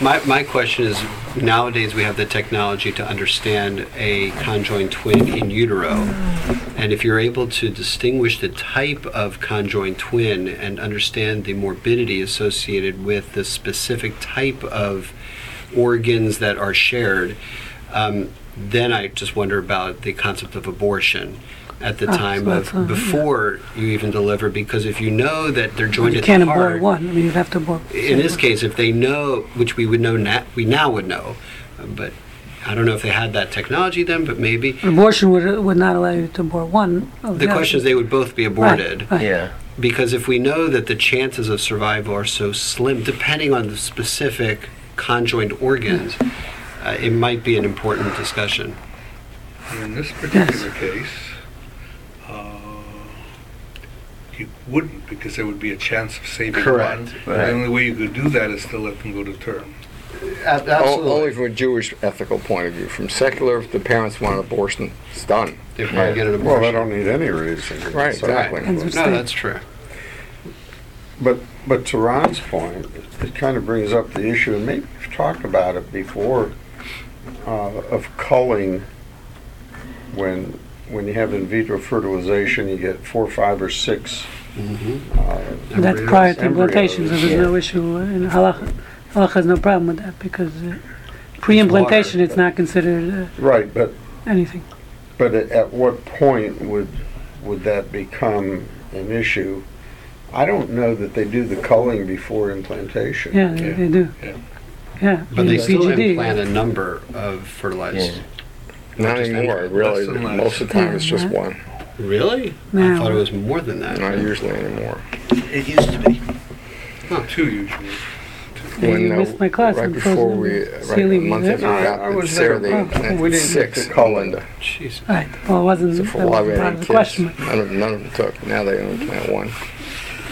My, my question is, nowadays we have the technology to understand a conjoined twin in utero. And if you're able to distinguish the type of conjoined twin and understand the morbidity associated with the specific type of organs that are shared, um, then I just wonder about the concept of abortion at the Ah, time of that's, uh, yeah. before you even deliver, because if you know that they're joined You at can't the heart, abort one. I mean, you'd have to abort. in this case, if they know, which we would know now, we now would know, uh, but I don't know if they had that technology then, but maybe. Abortion would, would not allow you to abort one. of The other. question is, they would both be aborted. right. Yeah. Because if we know that the chances of survival are so slim, depending on the specific conjoined organs, uh, it might be an important discussion. In this particular case, uh, you wouldn't, because there would be a chance of saving Correct, one. right. The only way you could do that is to let them go to term. O- Only from a Jewish ethical point of view. From secular, if the parents want an abortion, it's done. They probably get an abortion. Well, they abortion. don't need any reason. Right, So- exactly. Depends which No, state. that's true. But, but to Ron's point, it kind of brings up the issue, and maybe we've talked about it before, uh, of culling when, when you have in vitro fertilization, you get four, five, or six. Mhm. uh, That's prior to implantation, so Embryos, there's no issue in halacha. Halacha has no problem with that because uh, pre-implantation, water. it's not considered Right, but, uh, anything. but at at what point would, would that become an issue? I don't know that they do the culling before implantation. Yeah, they, Yeah, they do. yeah. Yeah. But they still PGD. implant a number of fertilized. Yeah. Not just anymore, embryo. really. Less and less. Most of the time, it's just one. Really? I Now- thought it was more than that. Not usually anymore. It used to be. Two usually. Yeah, When, you uh, missed my class Right on before frozen we, milk. right, a Celia, month after we No, I- I got was Sarah, there. they Oh. implanted We didn't get six the in culling. Linda. Jesus. Right. Well, it wasn't. So that for a while, we wasn't part of eight the question. kids. None of, none of them took. Now they only plant one.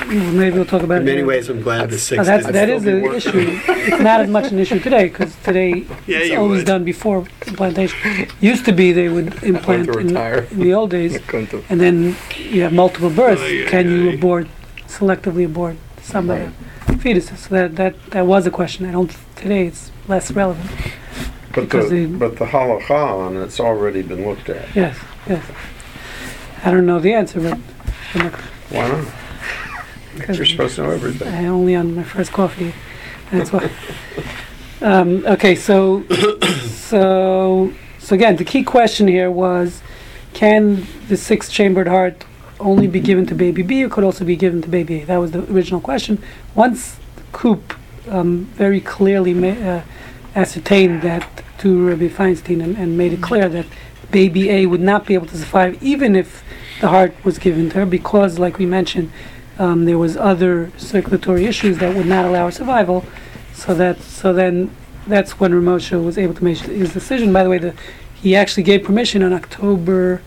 Well, maybe we'll talk about In it. many later. ways, I'm glad the six. that's, didn't that still is be the issue. It's not as much an issue today because today Yeah, it's you always would. done before implantation. Used to be they would implant in, retire. in the old days, and then you have multiple births. Ay, ay, Can you ay. abort selectively abort some of the fetuses? So that that that was a question. I don't today it's less relevant. But Because the, they- but the halacha on it's already been looked at. Yes, yes. I don't know the answer, but but Why not? Because You're supposed to know everything. I only on my first coffee. That's why. um, okay, so so so again, the key question here was, can the six-chambered heart only be given to baby B, or could also be given to baby A? That was the original question. Once Koop um, very clearly ma- uh, ascertained that to Rabbi Feinstein and, and made it clear that baby A would not be able to survive, even if the heart was given to her, because, like we mentioned, um, there was other circulatory issues that would not allow her survival. So that so then that's when Ramosha was able to make his decision. By the way, the, he actually gave permission on October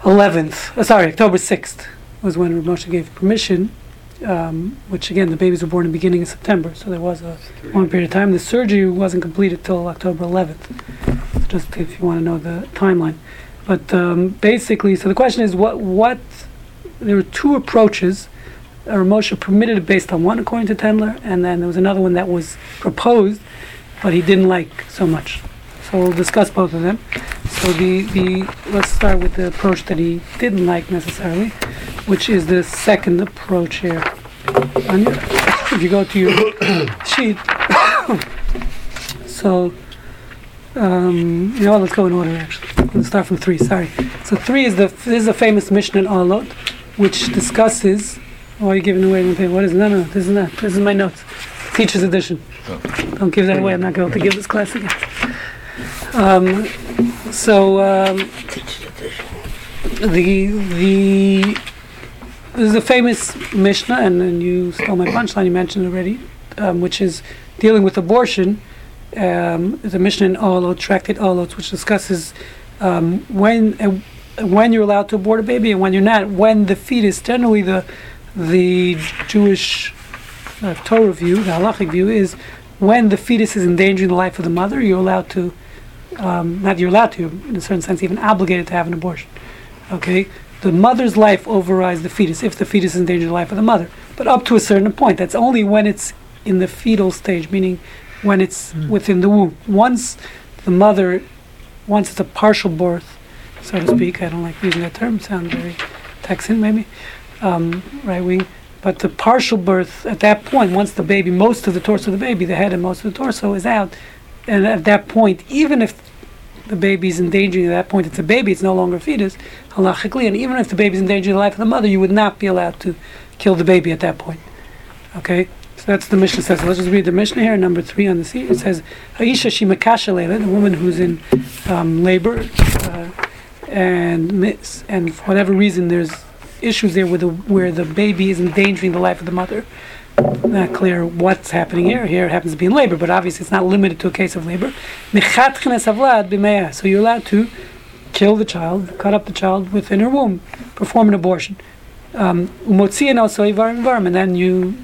11th. Uh, sorry, October 6th was when Ramosha gave permission. Um, which again, the babies were born in the beginning of September, so there was a long period of time. The surgery wasn't completed till October 11th. So just if you want to know the timeline, but um, basically, so the question is, what what there were two approaches. Ramosha permitted it based on one, according to Tendler, and then there was another one that was proposed, but he didn't like so much. So we'll discuss both of them. So the, the let's start with the approach that he didn't like necessarily, which is the second approach here. Your, if you go to your sheet, so um, you know what? Let's go in order. Actually, let's start from three. Sorry. So three is the this is a famous Mishnah in Oholot, which discusses. Why are you giving away my paper? What is it? No, no, this is not. This is my notes. teacher's edition. Don't give that away. I'm not going to give this class again. Um, so um, the the there's a famous Mishnah, and, and you stole my punchline. You mentioned already, um, which is dealing with abortion. Um, the Mishnah in Oholot, Tractate Oholot, which discusses um, when uh, when you're allowed to abort a baby and when you're not. When the fetus, generally the the Jewish uh, Torah view, the halachic view, is when the fetus is endangering the life of the mother, you're allowed to, um, not you're allowed to, in a certain sense, even obligated to have an abortion. Okay? The mother's life overrides the fetus if the fetus is endangering the life of the mother. But up to a certain point. That's only when it's in the fetal stage, meaning when it's within the womb. Once the mother, once it's a partial birth, so to speak, I don't like using that term, sounds very Texan maybe, um, right wing. But the partial birth, at that point, once the baby, most of the torso of the baby, the head and most of the torso is out, and at that point, even if the baby's endangering, at that point it's a baby, it's no longer a fetus, halachically, and even if the baby's endangering the life of the mother, you would not be allowed to kill the baby at that point. Okay? So that's the Mishnah says. Let's just read the Mishnah here, number three on the seat. It says, Aisha Shimakasha Leila, the woman who's in um, labor, uh, and miss, and for whatever reason there's issues there with the, where the baby is endangering the life of the mother. Not clear what's happening here. Here it happens to be in labor, but obviously it's not limited to a case of labor. So you're allowed to kill the child, cut up the child within her womb, perform an abortion. Um, and then you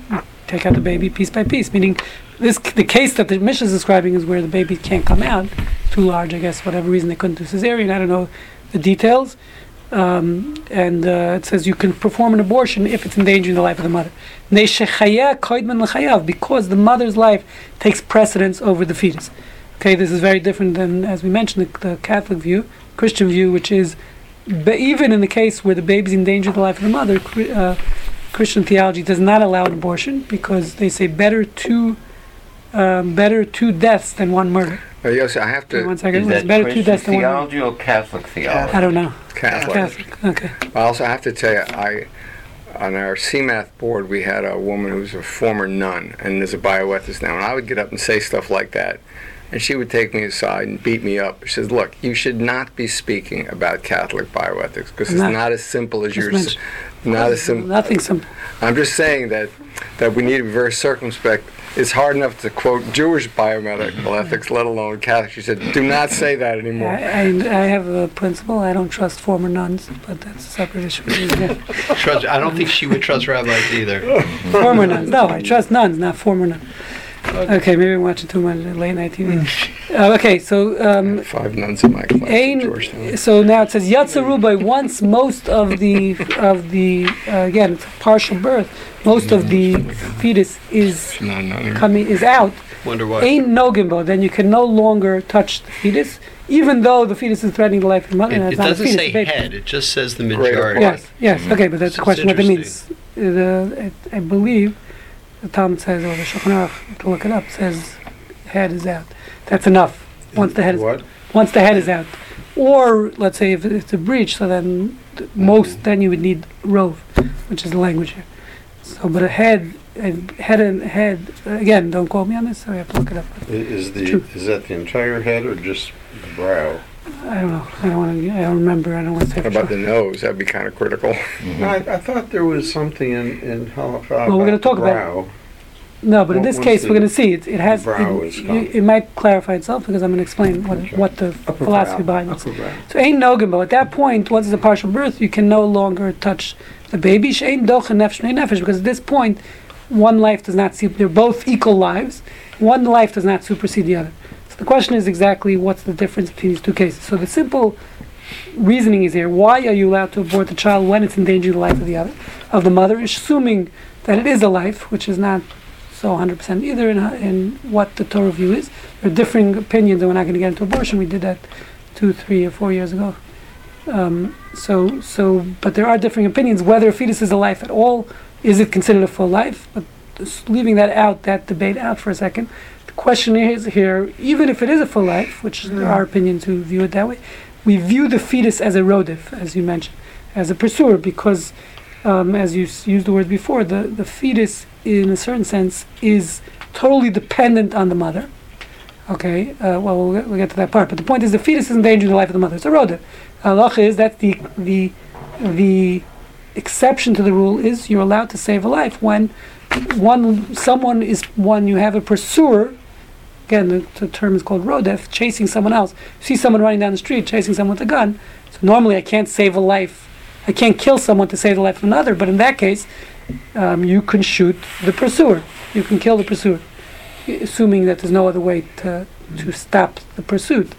take out the baby piece by piece, meaning this the case that the Mishnah is describing is where the baby can't come out, too large, I guess, whatever reason they couldn't do cesarean. I don't know the details. Um, and uh, it says you can perform an abortion if it's endangering the life of the mother. Because the mother's life takes precedence over the fetus. Okay, this is very different than, as we mentioned, the, the Catholic view, Christian view, which is, but even in the case where the baby's endangering the life of the mother, uh, Christian theology does not allow an abortion because they say better two, um, better two deaths than one murder. Uh, yes, I have Wait one to second. Is It's that better two Christian deaths than one. theology or Catholic theology? I don't know. Catholic. Catholic. Okay. I also have to tell you, I on our CMAth board we had a woman who's a former nun and is a bioethicist now, and I would get up and say stuff like that, and she would take me aside and beat me up. She says, "Look, you should not be speaking about Catholic bioethics because it's Not- not as simple as yours. Not as simple. Nothing simple. I'm just saying that that we need to be very circumspect. It's hard enough to quote Jewish biomedical mm-hmm. ethics, let alone Catholic. She said, "Do not say that I, anymore." I, I have a principle. I don't trust former nuns, but that's a separate issue. Trust, I don't think she would trust rabbis either. former nuns. No, I trust nuns, not former nuns. Okay, maybe I'm watching too much late night TV. Uh, okay, so um, Five nuns in my class at Georgetown. so now it says Yatzaru by once most of the of the uh, again it's partial birth. Most of the fetus is She's not a nun anymore. coming is out. Wonder why. Ain't no gimbo. Then you can no longer touch the fetus, even though the fetus is threatening the life of the mother. It, it it's not a doesn't fetus, say it's a baby. head, it just says the majority. part. Yes, yes. Okay, but that's the question what it means. Uh, The, I, I believe the Talmud says, or the Shulchan Aruch, to look it up, says head is out. That's enough. Once the head is What? once the head is out, or let's say if it's a breach, so then th- most then you would need rove, which is the language here. So, but a head, a head and head again. Don't quote me on this. So I have to look it up. I- Is the, True. is that the entire head or just the brow? I don't know. I don't want to. I don't remember. I don't want to say How for about sure. the nose? That'd be kind of critical. I, I thought there was something in, in halacha uh, Well, we're gonna about talk the about- brow. No, but in What this case, we're going to see it. It has. brow It, is it, it might clarify itself because I'm going to explain what Okay. what the Upper philosophy brow, behind this. upper brow. So ain't no gimbo. At that point, once it's a partial birth, you can no longer touch the baby. Shein doch and nefesh b'nei nefesh because at this point, one life does not see. They're both equal lives. One life does not supersede the other. So the question is exactly what's the difference between these two cases. So the simple reasoning is here: Why are you allowed to abort the child when it's endangering the life of the other, of the mother, assuming that it is a life, which is not so 100% either in, in what the Torah view is. There are differing opinions, and we're not going to get into abortion. We did that two, three, or four years ago. Um, so, so, but there are differing opinions whether a fetus is a life at all. Is it considered a full life? But leaving that out, that debate out for a second. The question is here: even if it is a full life, which there are opinions who view it that way, we view the fetus as a rodef, as you mentioned, as a pursuer, because, um, as you s- used the word before, the the fetus, in a certain sense, is totally dependent on the mother. Okay, uh, well, we'll get, we'll get to that part. But the point is, the fetus is endangering the life of the mother. It's a rodef. Halacha is that the the the exception to the rule is you're allowed to save a life when one someone is one you have a pursuer. Again, the, the term is called rodef, chasing someone else. You see someone running down the street chasing someone with a gun. So normally, I can't save a life. I can't kill someone to save the life of another. But in that case, um, you can shoot the pursuer. You can kill the pursuer, assuming that there's no other way to to stop the pursuit.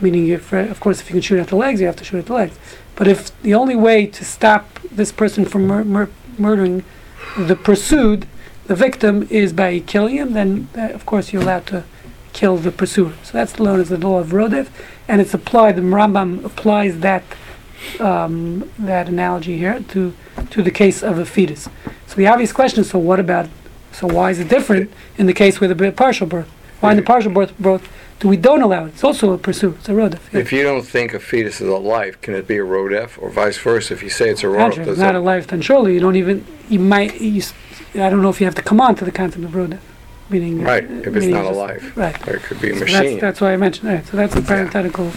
Meaning, if uh, of course, if you can shoot at the legs, you have to shoot at the legs. But if the only way to stop this person from mur- mur- murdering the pursued, the victim, is by killing him, then uh, of course you're allowed to kill the pursuer. So that's known as the law of Rodef, and it's applied. The Rambam applies that um, that analogy here to to the case of a fetus. So the obvious question is: So what about? So why is it different in the case with a partial birth? Why in the partial birth, birth do we don't allow it? It's also a pursuit. It's a rodef. Yeah. If you don't think a fetus is a life, can it be a rodef, or vice versa? If you say it's a rodef, it's not a life, then surely you don't even. You might. You, I don't know if you have to come on to the concept of rodef, meaning. right? If it's not a life, Right. or it could be a So machine. that's, that's why I mentioned that. So that's a parenthetical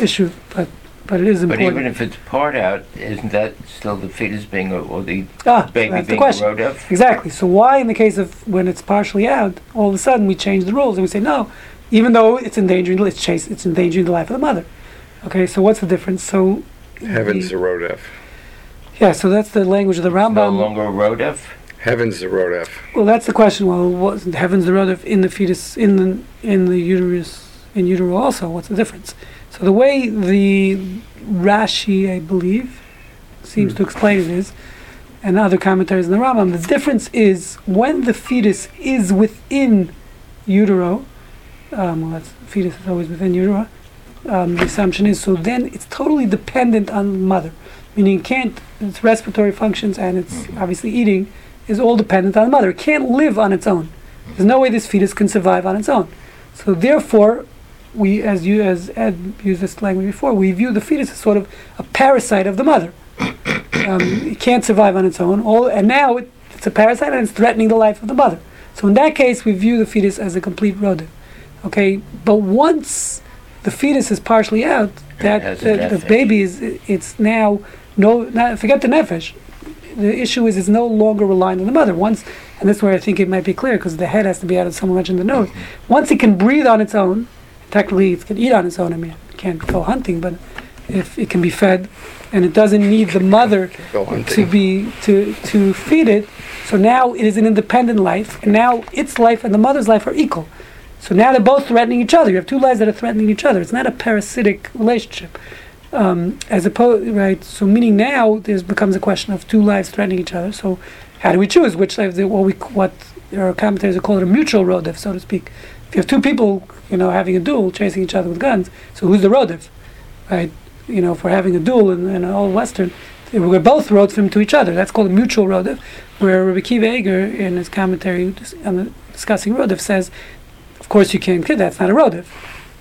issue, but but it is But important. even if it's part out, isn't that still the fetus being a, or the ah, baby that's the being question. a rodef? Exactly. So why, in the case of when it's partially out, all of a sudden we change the rules and we say no, even though it's endangering, it's chase, it's endangering the life of the mother. Okay. So what's the difference? So Heaven's the- the rodef. yeah. So that's the language of the It's no Rambam. longer a rodef? Heaven's the rodef. Well, that's the question. Well, what's heaven's the rodef in the fetus in the in the uterus in utero also? What's the difference? So the way the Rashi, I believe, seems to explain it is, and other commentaries in the Rambam, the difference is when the fetus is within utero. Um, well, that's, fetus is always within utero. Um, the assumption is so then it's totally dependent on the mother, meaning it can't its respiratory functions and its obviously eating is all dependent on the mother. It can't live on its own. There's no way this fetus can survive on its own. So therefore, we, as you as Ed used this language before, we view the fetus as sort of a parasite of the mother. Um, it can't survive on its own. All and now it, it's a parasite and it's threatening the life of the mother. So in that case, we view the fetus as a complete rodef. Okay, but once the fetus is partially out, that the, the baby is it's now no not, forget the nefesh. The issue is it's no longer reliant on the mother. Once and that's where I think it might be clear because the head has to be out, as someone mentioned the nose. Once it can breathe on its own, technically it can eat on its own. I mean, it can't go hunting, but if it can be fed, and it doesn't need the mother to be to to feed it. So now it is an independent life, and now its life and the mother's life are equal. So now they're both threatening each other. You have two lives that are threatening each other. It's not a parasitic relationship, um, as opposed right. So meaning now there becomes a question of two lives threatening each other. So how do we choose which life? What we what our commentators call it a mutual rodef, so to speak. If you have two people, you know, having a duel, chasing each other with guns, so who's the rodef, right? You know, we're having a duel in, in all Western, we're both rodefim to each other. That's called a mutual rodef, where Rabbi Kiva Eiger, in his commentary on the, discussing rodef, says, of course you can't kid, that's not a rodef.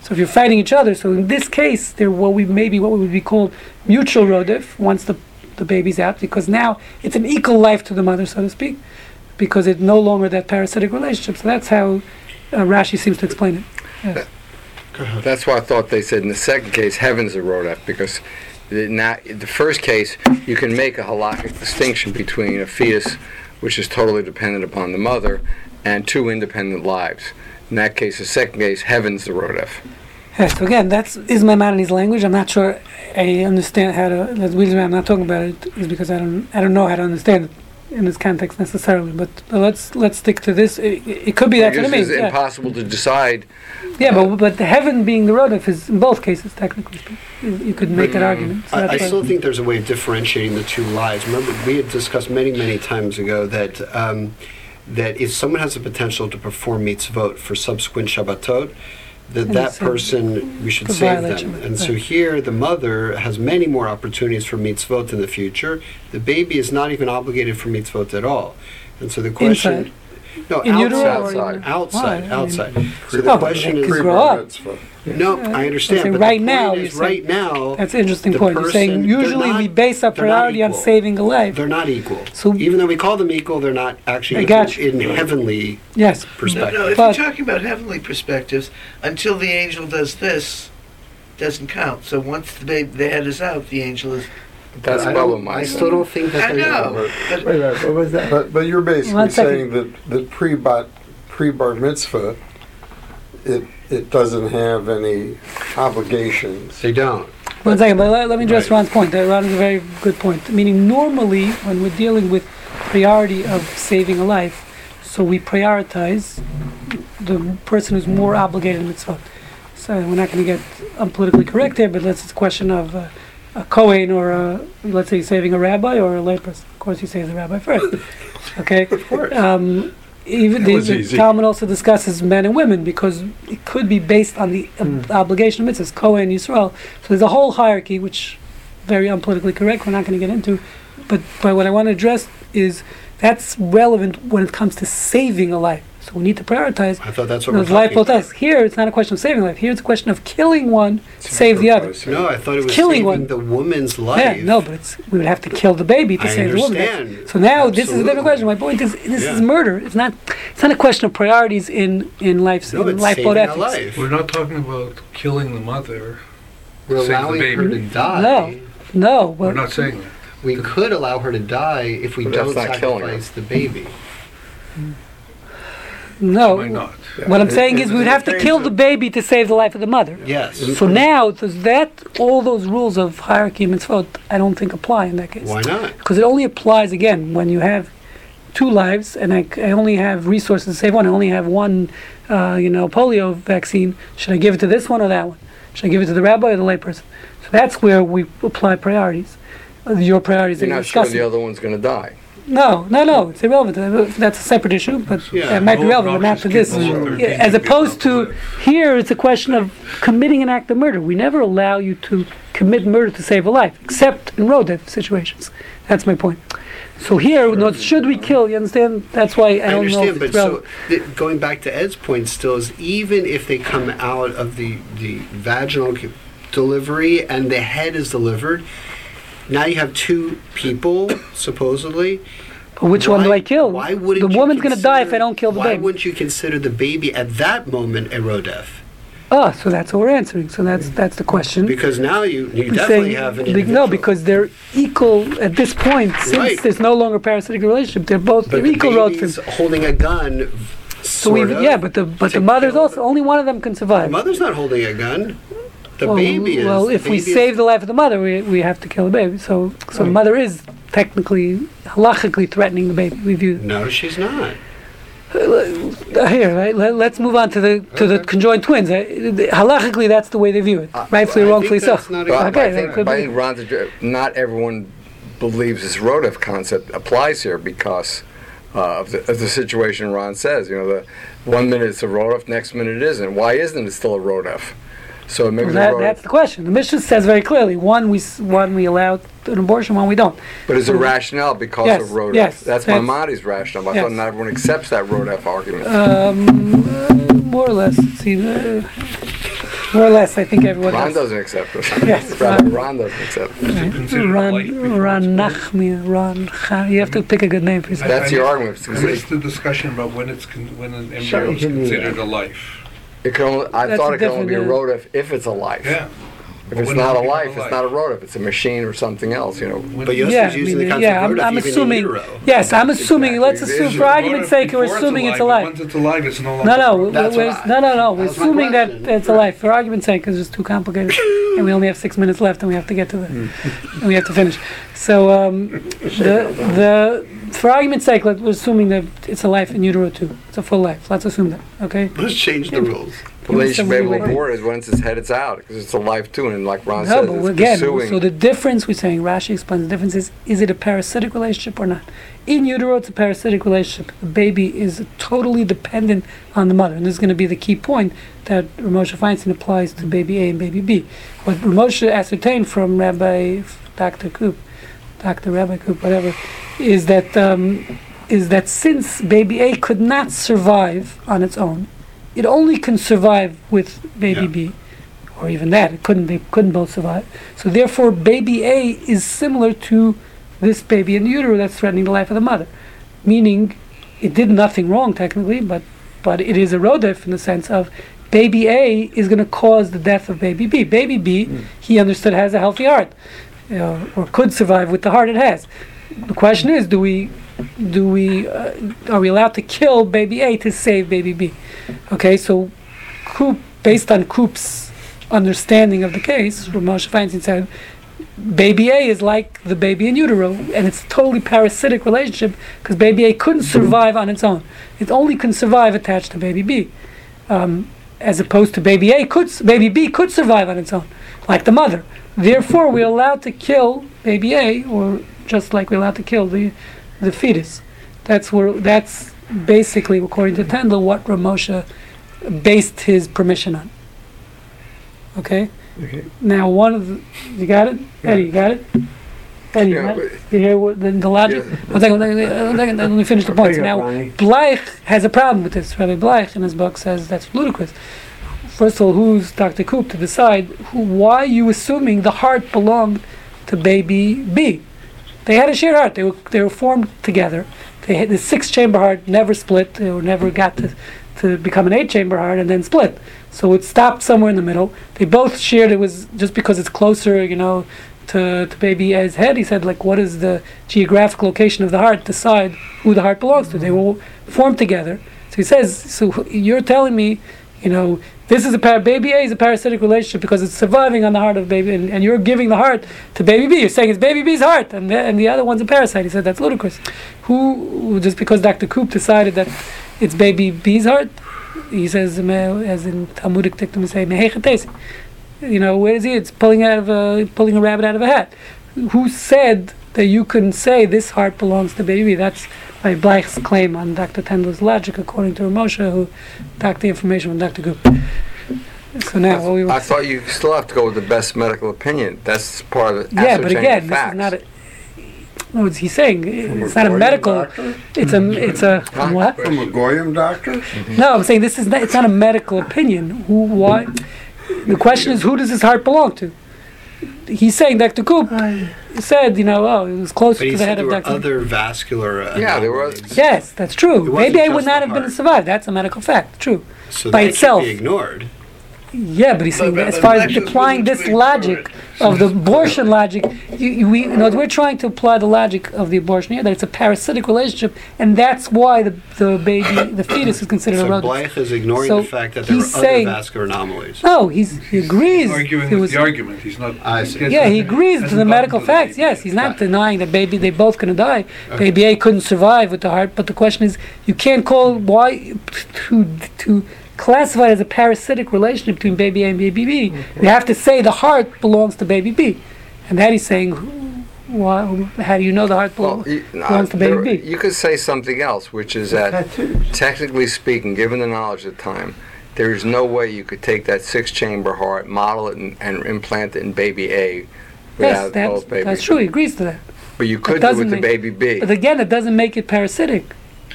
So if you're fighting each other, so in this case, they're what we maybe what would be called mutual rodef once the the baby's out, because now it's an equal life to the mother, so to speak, because it's no longer that parasitic relationship. So that's how uh, Rashi seems to explain it. Yes. That's why I thought they said in the second case, heaven's a rodef, because the, not, the first case, you can make a halakhic distinction between a fetus, which is totally dependent upon the mother, and two independent lives. In that case, the second case, heaven's the rodef. Yes, so again, that's is my Maimonides language. I'm not sure I understand how to. That's the reason why I'm not talking about it is because I don't I don't know how to understand it in this context necessarily. But, but let's let's stick to this. It, it it could be that's what it means. it's Yeah, impossible to decide. yeah but but heaven being the rodef is in both cases technically speaking. You, you could make that argument. So I, I that's why- still think there's a way of differentiating the two lives. Remember, we had discussed many, many times ago that um, that if someone has the potential to perform mitzvot for subsequent Shabbatot, that And that it's, person we should save violate them. Shabbat, And so right. here, the mother has many more opportunities for mitzvot in the future. The baby is not even obligated for mitzvot at all. And so the question. Inside? No, in utero outside. or outside. in- Outside, Why? I mean, outside. So the but question it is, could grow up. No, I understand. say but right the now, point you're is, saying- right now, That's an interesting the point. You're saying they're usually not- we base our they're not priority on equal. saving a life. they're not equal. So- even though we call them equal, they're not actually I actually got equal in heavenly Yes. No, perspective. no, if But- you're talking about heavenly perspectives, until the angel does this, doesn't count. So once the baby, the head is out, the angel is. That's I, Baba don't, I Misa. still don't think that I they're know. Wait But a minute, what was that? But, but you're basically One second. saying that, that pre-bat, pre-bar mitzvah, it, it doesn't have any obligations. They don't. One second, but let, let me address Right. Ron's point. Uh, Ron is a very good point. Meaning, normally, when we're dealing with priority of saving a life, so we prioritize the person who's more obligated in mitzvah. So we're not going to get unpolitically correct here, but let's it's a question of uh, a Kohen or a, let's say saving a rabbi or a layperson. Of course, you save the rabbi first. Okay. Of course. Um, even the, the. Talmud also discusses men and women because it could be based on the uh, obligation of mitzvahs, Kohen Yisrael. So there's a whole hierarchy, which very unpolitically correct. We're not going to get into, but but what I want to address is that's relevant when it comes to saving a life. So we need to prioritize I thought that's what we're life talking about. both Here, it's not a question of saving life. Here, it's a question of killing one, to save the other. No, I thought it was Killing saving one. the woman's life. Yeah, no, but it's we would have to kill the baby to I save the woman. That's- understand. So now this is a Absolutely. different question. My point is this is murder. It's not it's not a question of priorities in in life's No, in it's lifeboat saving a ethics. life. we're not talking about killing the mother. We're Save the allowing baby. her to die. No. No, We're well, not saying that. We could allow her to die if we But that's don't not killing her. sacrifice the baby. Mm. No. Why not? What I'm saying is we would have to kill the baby to save the life of the mother. Yes. So now, does that all those rules of hierarchy and mitzvot, I don't think apply in that case. Why not? Because it only applies again when you have two lives, and I, I only have resources to save one. I only have one, uh, you know, polio vaccine. Should I give it to this one or that one? Should I give it to the rabbi or the layperson? So that's where we apply priorities. Uh, your priorities that You're you're not sure the other one's going to die. No, no, no, it's irrelevant. Uh, That's a separate issue, but Yeah. it might be relevant, but not to this. obnoxious people Yeah, As opposed to, here, it's a question of committing an act of murder. We never allow you to commit murder to save a life, except in rodef situations. That's my point. So here, no, should we kill, you understand? That's why I I don't know understand, if but it's so relevant. th- going back to Ed's point, still is even if they come out of the the vaginal c- delivery and the head is delivered, now you have two people supposedly. But which one do I kill? Why wouldn't The woman's gonna die if I don't kill the why baby. Why wouldn't you consider the baby at that moment a rodef? Ah, so that's what we're answering. So that's that's the question. Because now you you We're definitely saying- have an individual. no, because they're equal at this point. Since Right. there's no longer parasitic relationship, they're both but they're the equal holding a gun. So we, yeah, but the but the mother's also only one of them can survive. The mother's not holding a gun. The well, baby is. well, if we save the life of the mother, we, we have to kill the baby. So so the mother is technically halachically threatening the baby. We view No, she's not. uh, here. Right, let, us move on to the to the conjoined twins. Uh, halachically, that's the way they view it. Rightfully, I or wrongfully think so. that's not a- Okay, I think, could I think Ron's addre- not everyone believes this rodef concept applies here because uh, of, the, of the situation Ron says. You know, the one minute it's a rodef, next minute it isn't. Why isn't it still a rodef? So maybe Well, that, that's the question. The Mishnah says very clearly: one we one we allow an abortion, one we don't. but is it rationale because Yes, of rodef? yes, that's that's- Maimonides' rationale. I yes. thought not everyone accepts that rodef argument. Um, uh, more or less. See, uh, more or less, I think everyone Ron does. doesn't accept it. Yes, Rabbi Ron- Ron doesn't accept it. Right. consider Ron, life before Ron it's Nachmi, Ron. Cha- You have to pick a good name for yourself. That's I your argument. It's I the discussion about when it's con- when an embryo you is considered a life. It can only, I That's thought it could only be a different, uh, rodef if it's a life. Yeah. If it's When not a does life, a it's life? not a rodef. It's a machine or something else. You know. When- But Yosef's Yeah, I using mean, the concept yeah, of I'm, rodef I'm even assuming. in utero. Yes, I'm assuming. Exactly. Let's assume, for a argument's sake, we're Before assuming it's a alive, life. Once it's alive, it's no longer. No, no, That's we're, what I- no, no, no. We're that my assuming that question. it's a life. For argument's sake, because it's too complicated, and we only have six minutes left, and we have to get to the, and we have to finish. So um, the the for argument's sake, let, we're assuming that it's a life in utero too. It's a full life. Let's assume that. Okay. Let's change the rules. The way you should be able to abort is once its head, it's out because it's a life too, and like Ron No, says, but it's again, pursuing. so the difference we're saying, Rashi explains the difference is, is it a parasitic relationship or not? In utero, it's a parasitic relationship. The baby is totally dependent on the mother. And this is going to be the key point that Ramosha Feinstein applies to baby A and baby B. What Ramosha ascertained from Rabbi Dr. Koop, Dr. Rabbi Koop, whatever, is that, um, is that since baby A could not survive on its own, it only can survive with baby Yeah. B or even that. It couldn't. They couldn't both survive. So therefore, baby A is similar to this baby in the utero that's threatening the life of the mother, meaning it did nothing wrong technically, but but it is a rodef in the sense of baby A is going to cause the death of baby B. Baby B, he understood has a healthy heart, you know, or could survive with the heart it has. The question is, do we do we uh, are we allowed to kill baby A to save baby B? Okay, so based on Koop's understanding of the case, Ramosha Feinstein said, baby A is like the baby in utero, and it's a totally parasitic relationship because baby A couldn't survive on its own. It only can survive attached to baby B, um, as opposed to baby A could baby B could survive on its own, like the mother. Therefore, we're allowed to kill baby A, or just like we're allowed to kill the the fetus. That's where that's basically, according to Tendler, what Ramosha based his permission on. Okay. Okay. Now, one of the, you got it, Eddie. You got it. You, Yeah, it? you hear what the, the logic? Yeah. One second, one second, let me finish the point. Up, Now. Bleich has a problem with this. Rabbi Bleich in his book says that's ludicrous. First of all, who's Dr. Koop to decide who, why you assuming the heart belonged to baby B? They had a shared heart. They were they were formed together. They had the six chamber heart never split. They were never got to to become an eight chamber heart and then split. So it stopped somewhere in the middle. They both shared it was just because it's closer, you know, to, to baby A's head. He said like what is the geographic location of the heart decide who the heart belongs to. They will form together. So he says, so you're telling me, you know, this is a par- baby A is a parasitic relationship because it's surviving on the heart of baby, and, and you're giving the heart to baby B. You're saying it's baby B's heart, and the, and the other one's a parasite. He said that's ludicrous. Who just because Dr. Koop decided that it's baby B's heart, he says as in Talmudic dictum, say. You know where is he? It's pulling out of a pulling a rabbit out of a hat. Who said that you can say this heart belongs to baby That's by Bleich's claim on Dr. Tendler's logic, according to Ramosha, who got the information from Dr. Koop. So now, what we I thought you still have to go with the best medical opinion. That's part of the yeah, but ascertaining again, this facts. is not a. No, what's he saying? It's not a medical. doctor? It's a. It's a. Huh? What? From a Goyim doctor? No, I'm saying this is not. It's not a medical opinion. Who? Why? The question is, who does his heart belong to? He's saying Dr. Koop said, you know, oh, it was closer But he to the head there of were Dr. other vascular. Uh, Yeah, there were- anomalies. Yes, that's true. Maybe I would not the have been heart. survived. That's a medical fact. True. So by that itself. can't be ignored. Yeah, but he's saying but- as far as applying this logic of the abortion logic, you, you, we, you know, we're trying to apply the logic of the abortion here that it's a parasitic relationship, and that's why the the baby, the fetus, is considered So a rodef. Bleich is ignoring So the fact that there were he's other vascular anomalies. No, he's he agrees. arguing with was- the argument. He's not. I see. Yeah, he agrees to the medical to the facts. baby Yes, he's not Right. denying that baby they both gonna die. Baby A couldn't survive with the heart, but the question is, you can't call why to to classify it as a parasitic relationship between baby A and baby B. You have to say the heart belongs to baby B, and that he's saying, why? How do you know the heart Well, belongs? you, no, belongs to uh, baby there- B. you could say something else, which is that technically speaking, given the knowledge at the time, there is no way you could take that six-chamber heart, model it, and, and implant it in baby A Yes, without that's, both babies. that's true. He agrees to that. But you could do it doesn't to make- baby B. But again, it doesn't make it parasitic.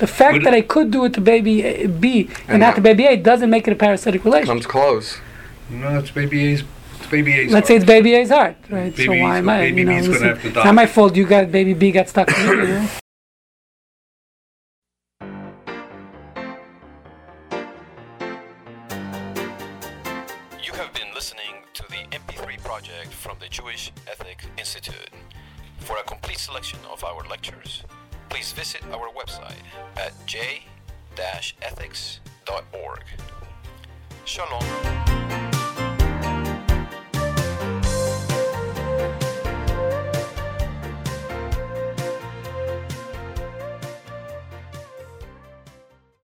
The fact Would that it- I could do it to baby uh, B and, And not to baby A doesn't make it a parasitic relationship. Comes close. No, it's baby A's. It's baby A's. Let's say it's baby A's heart, right? so why am I? baby you know, B's listen, have to it's not my fault. You got baby B got stuck in you. know? You have been listening to the MP3 project from the Jewish Ethics Institute. For a complete selection of our lectures, please visit our website at j-ethics.org. Shalom.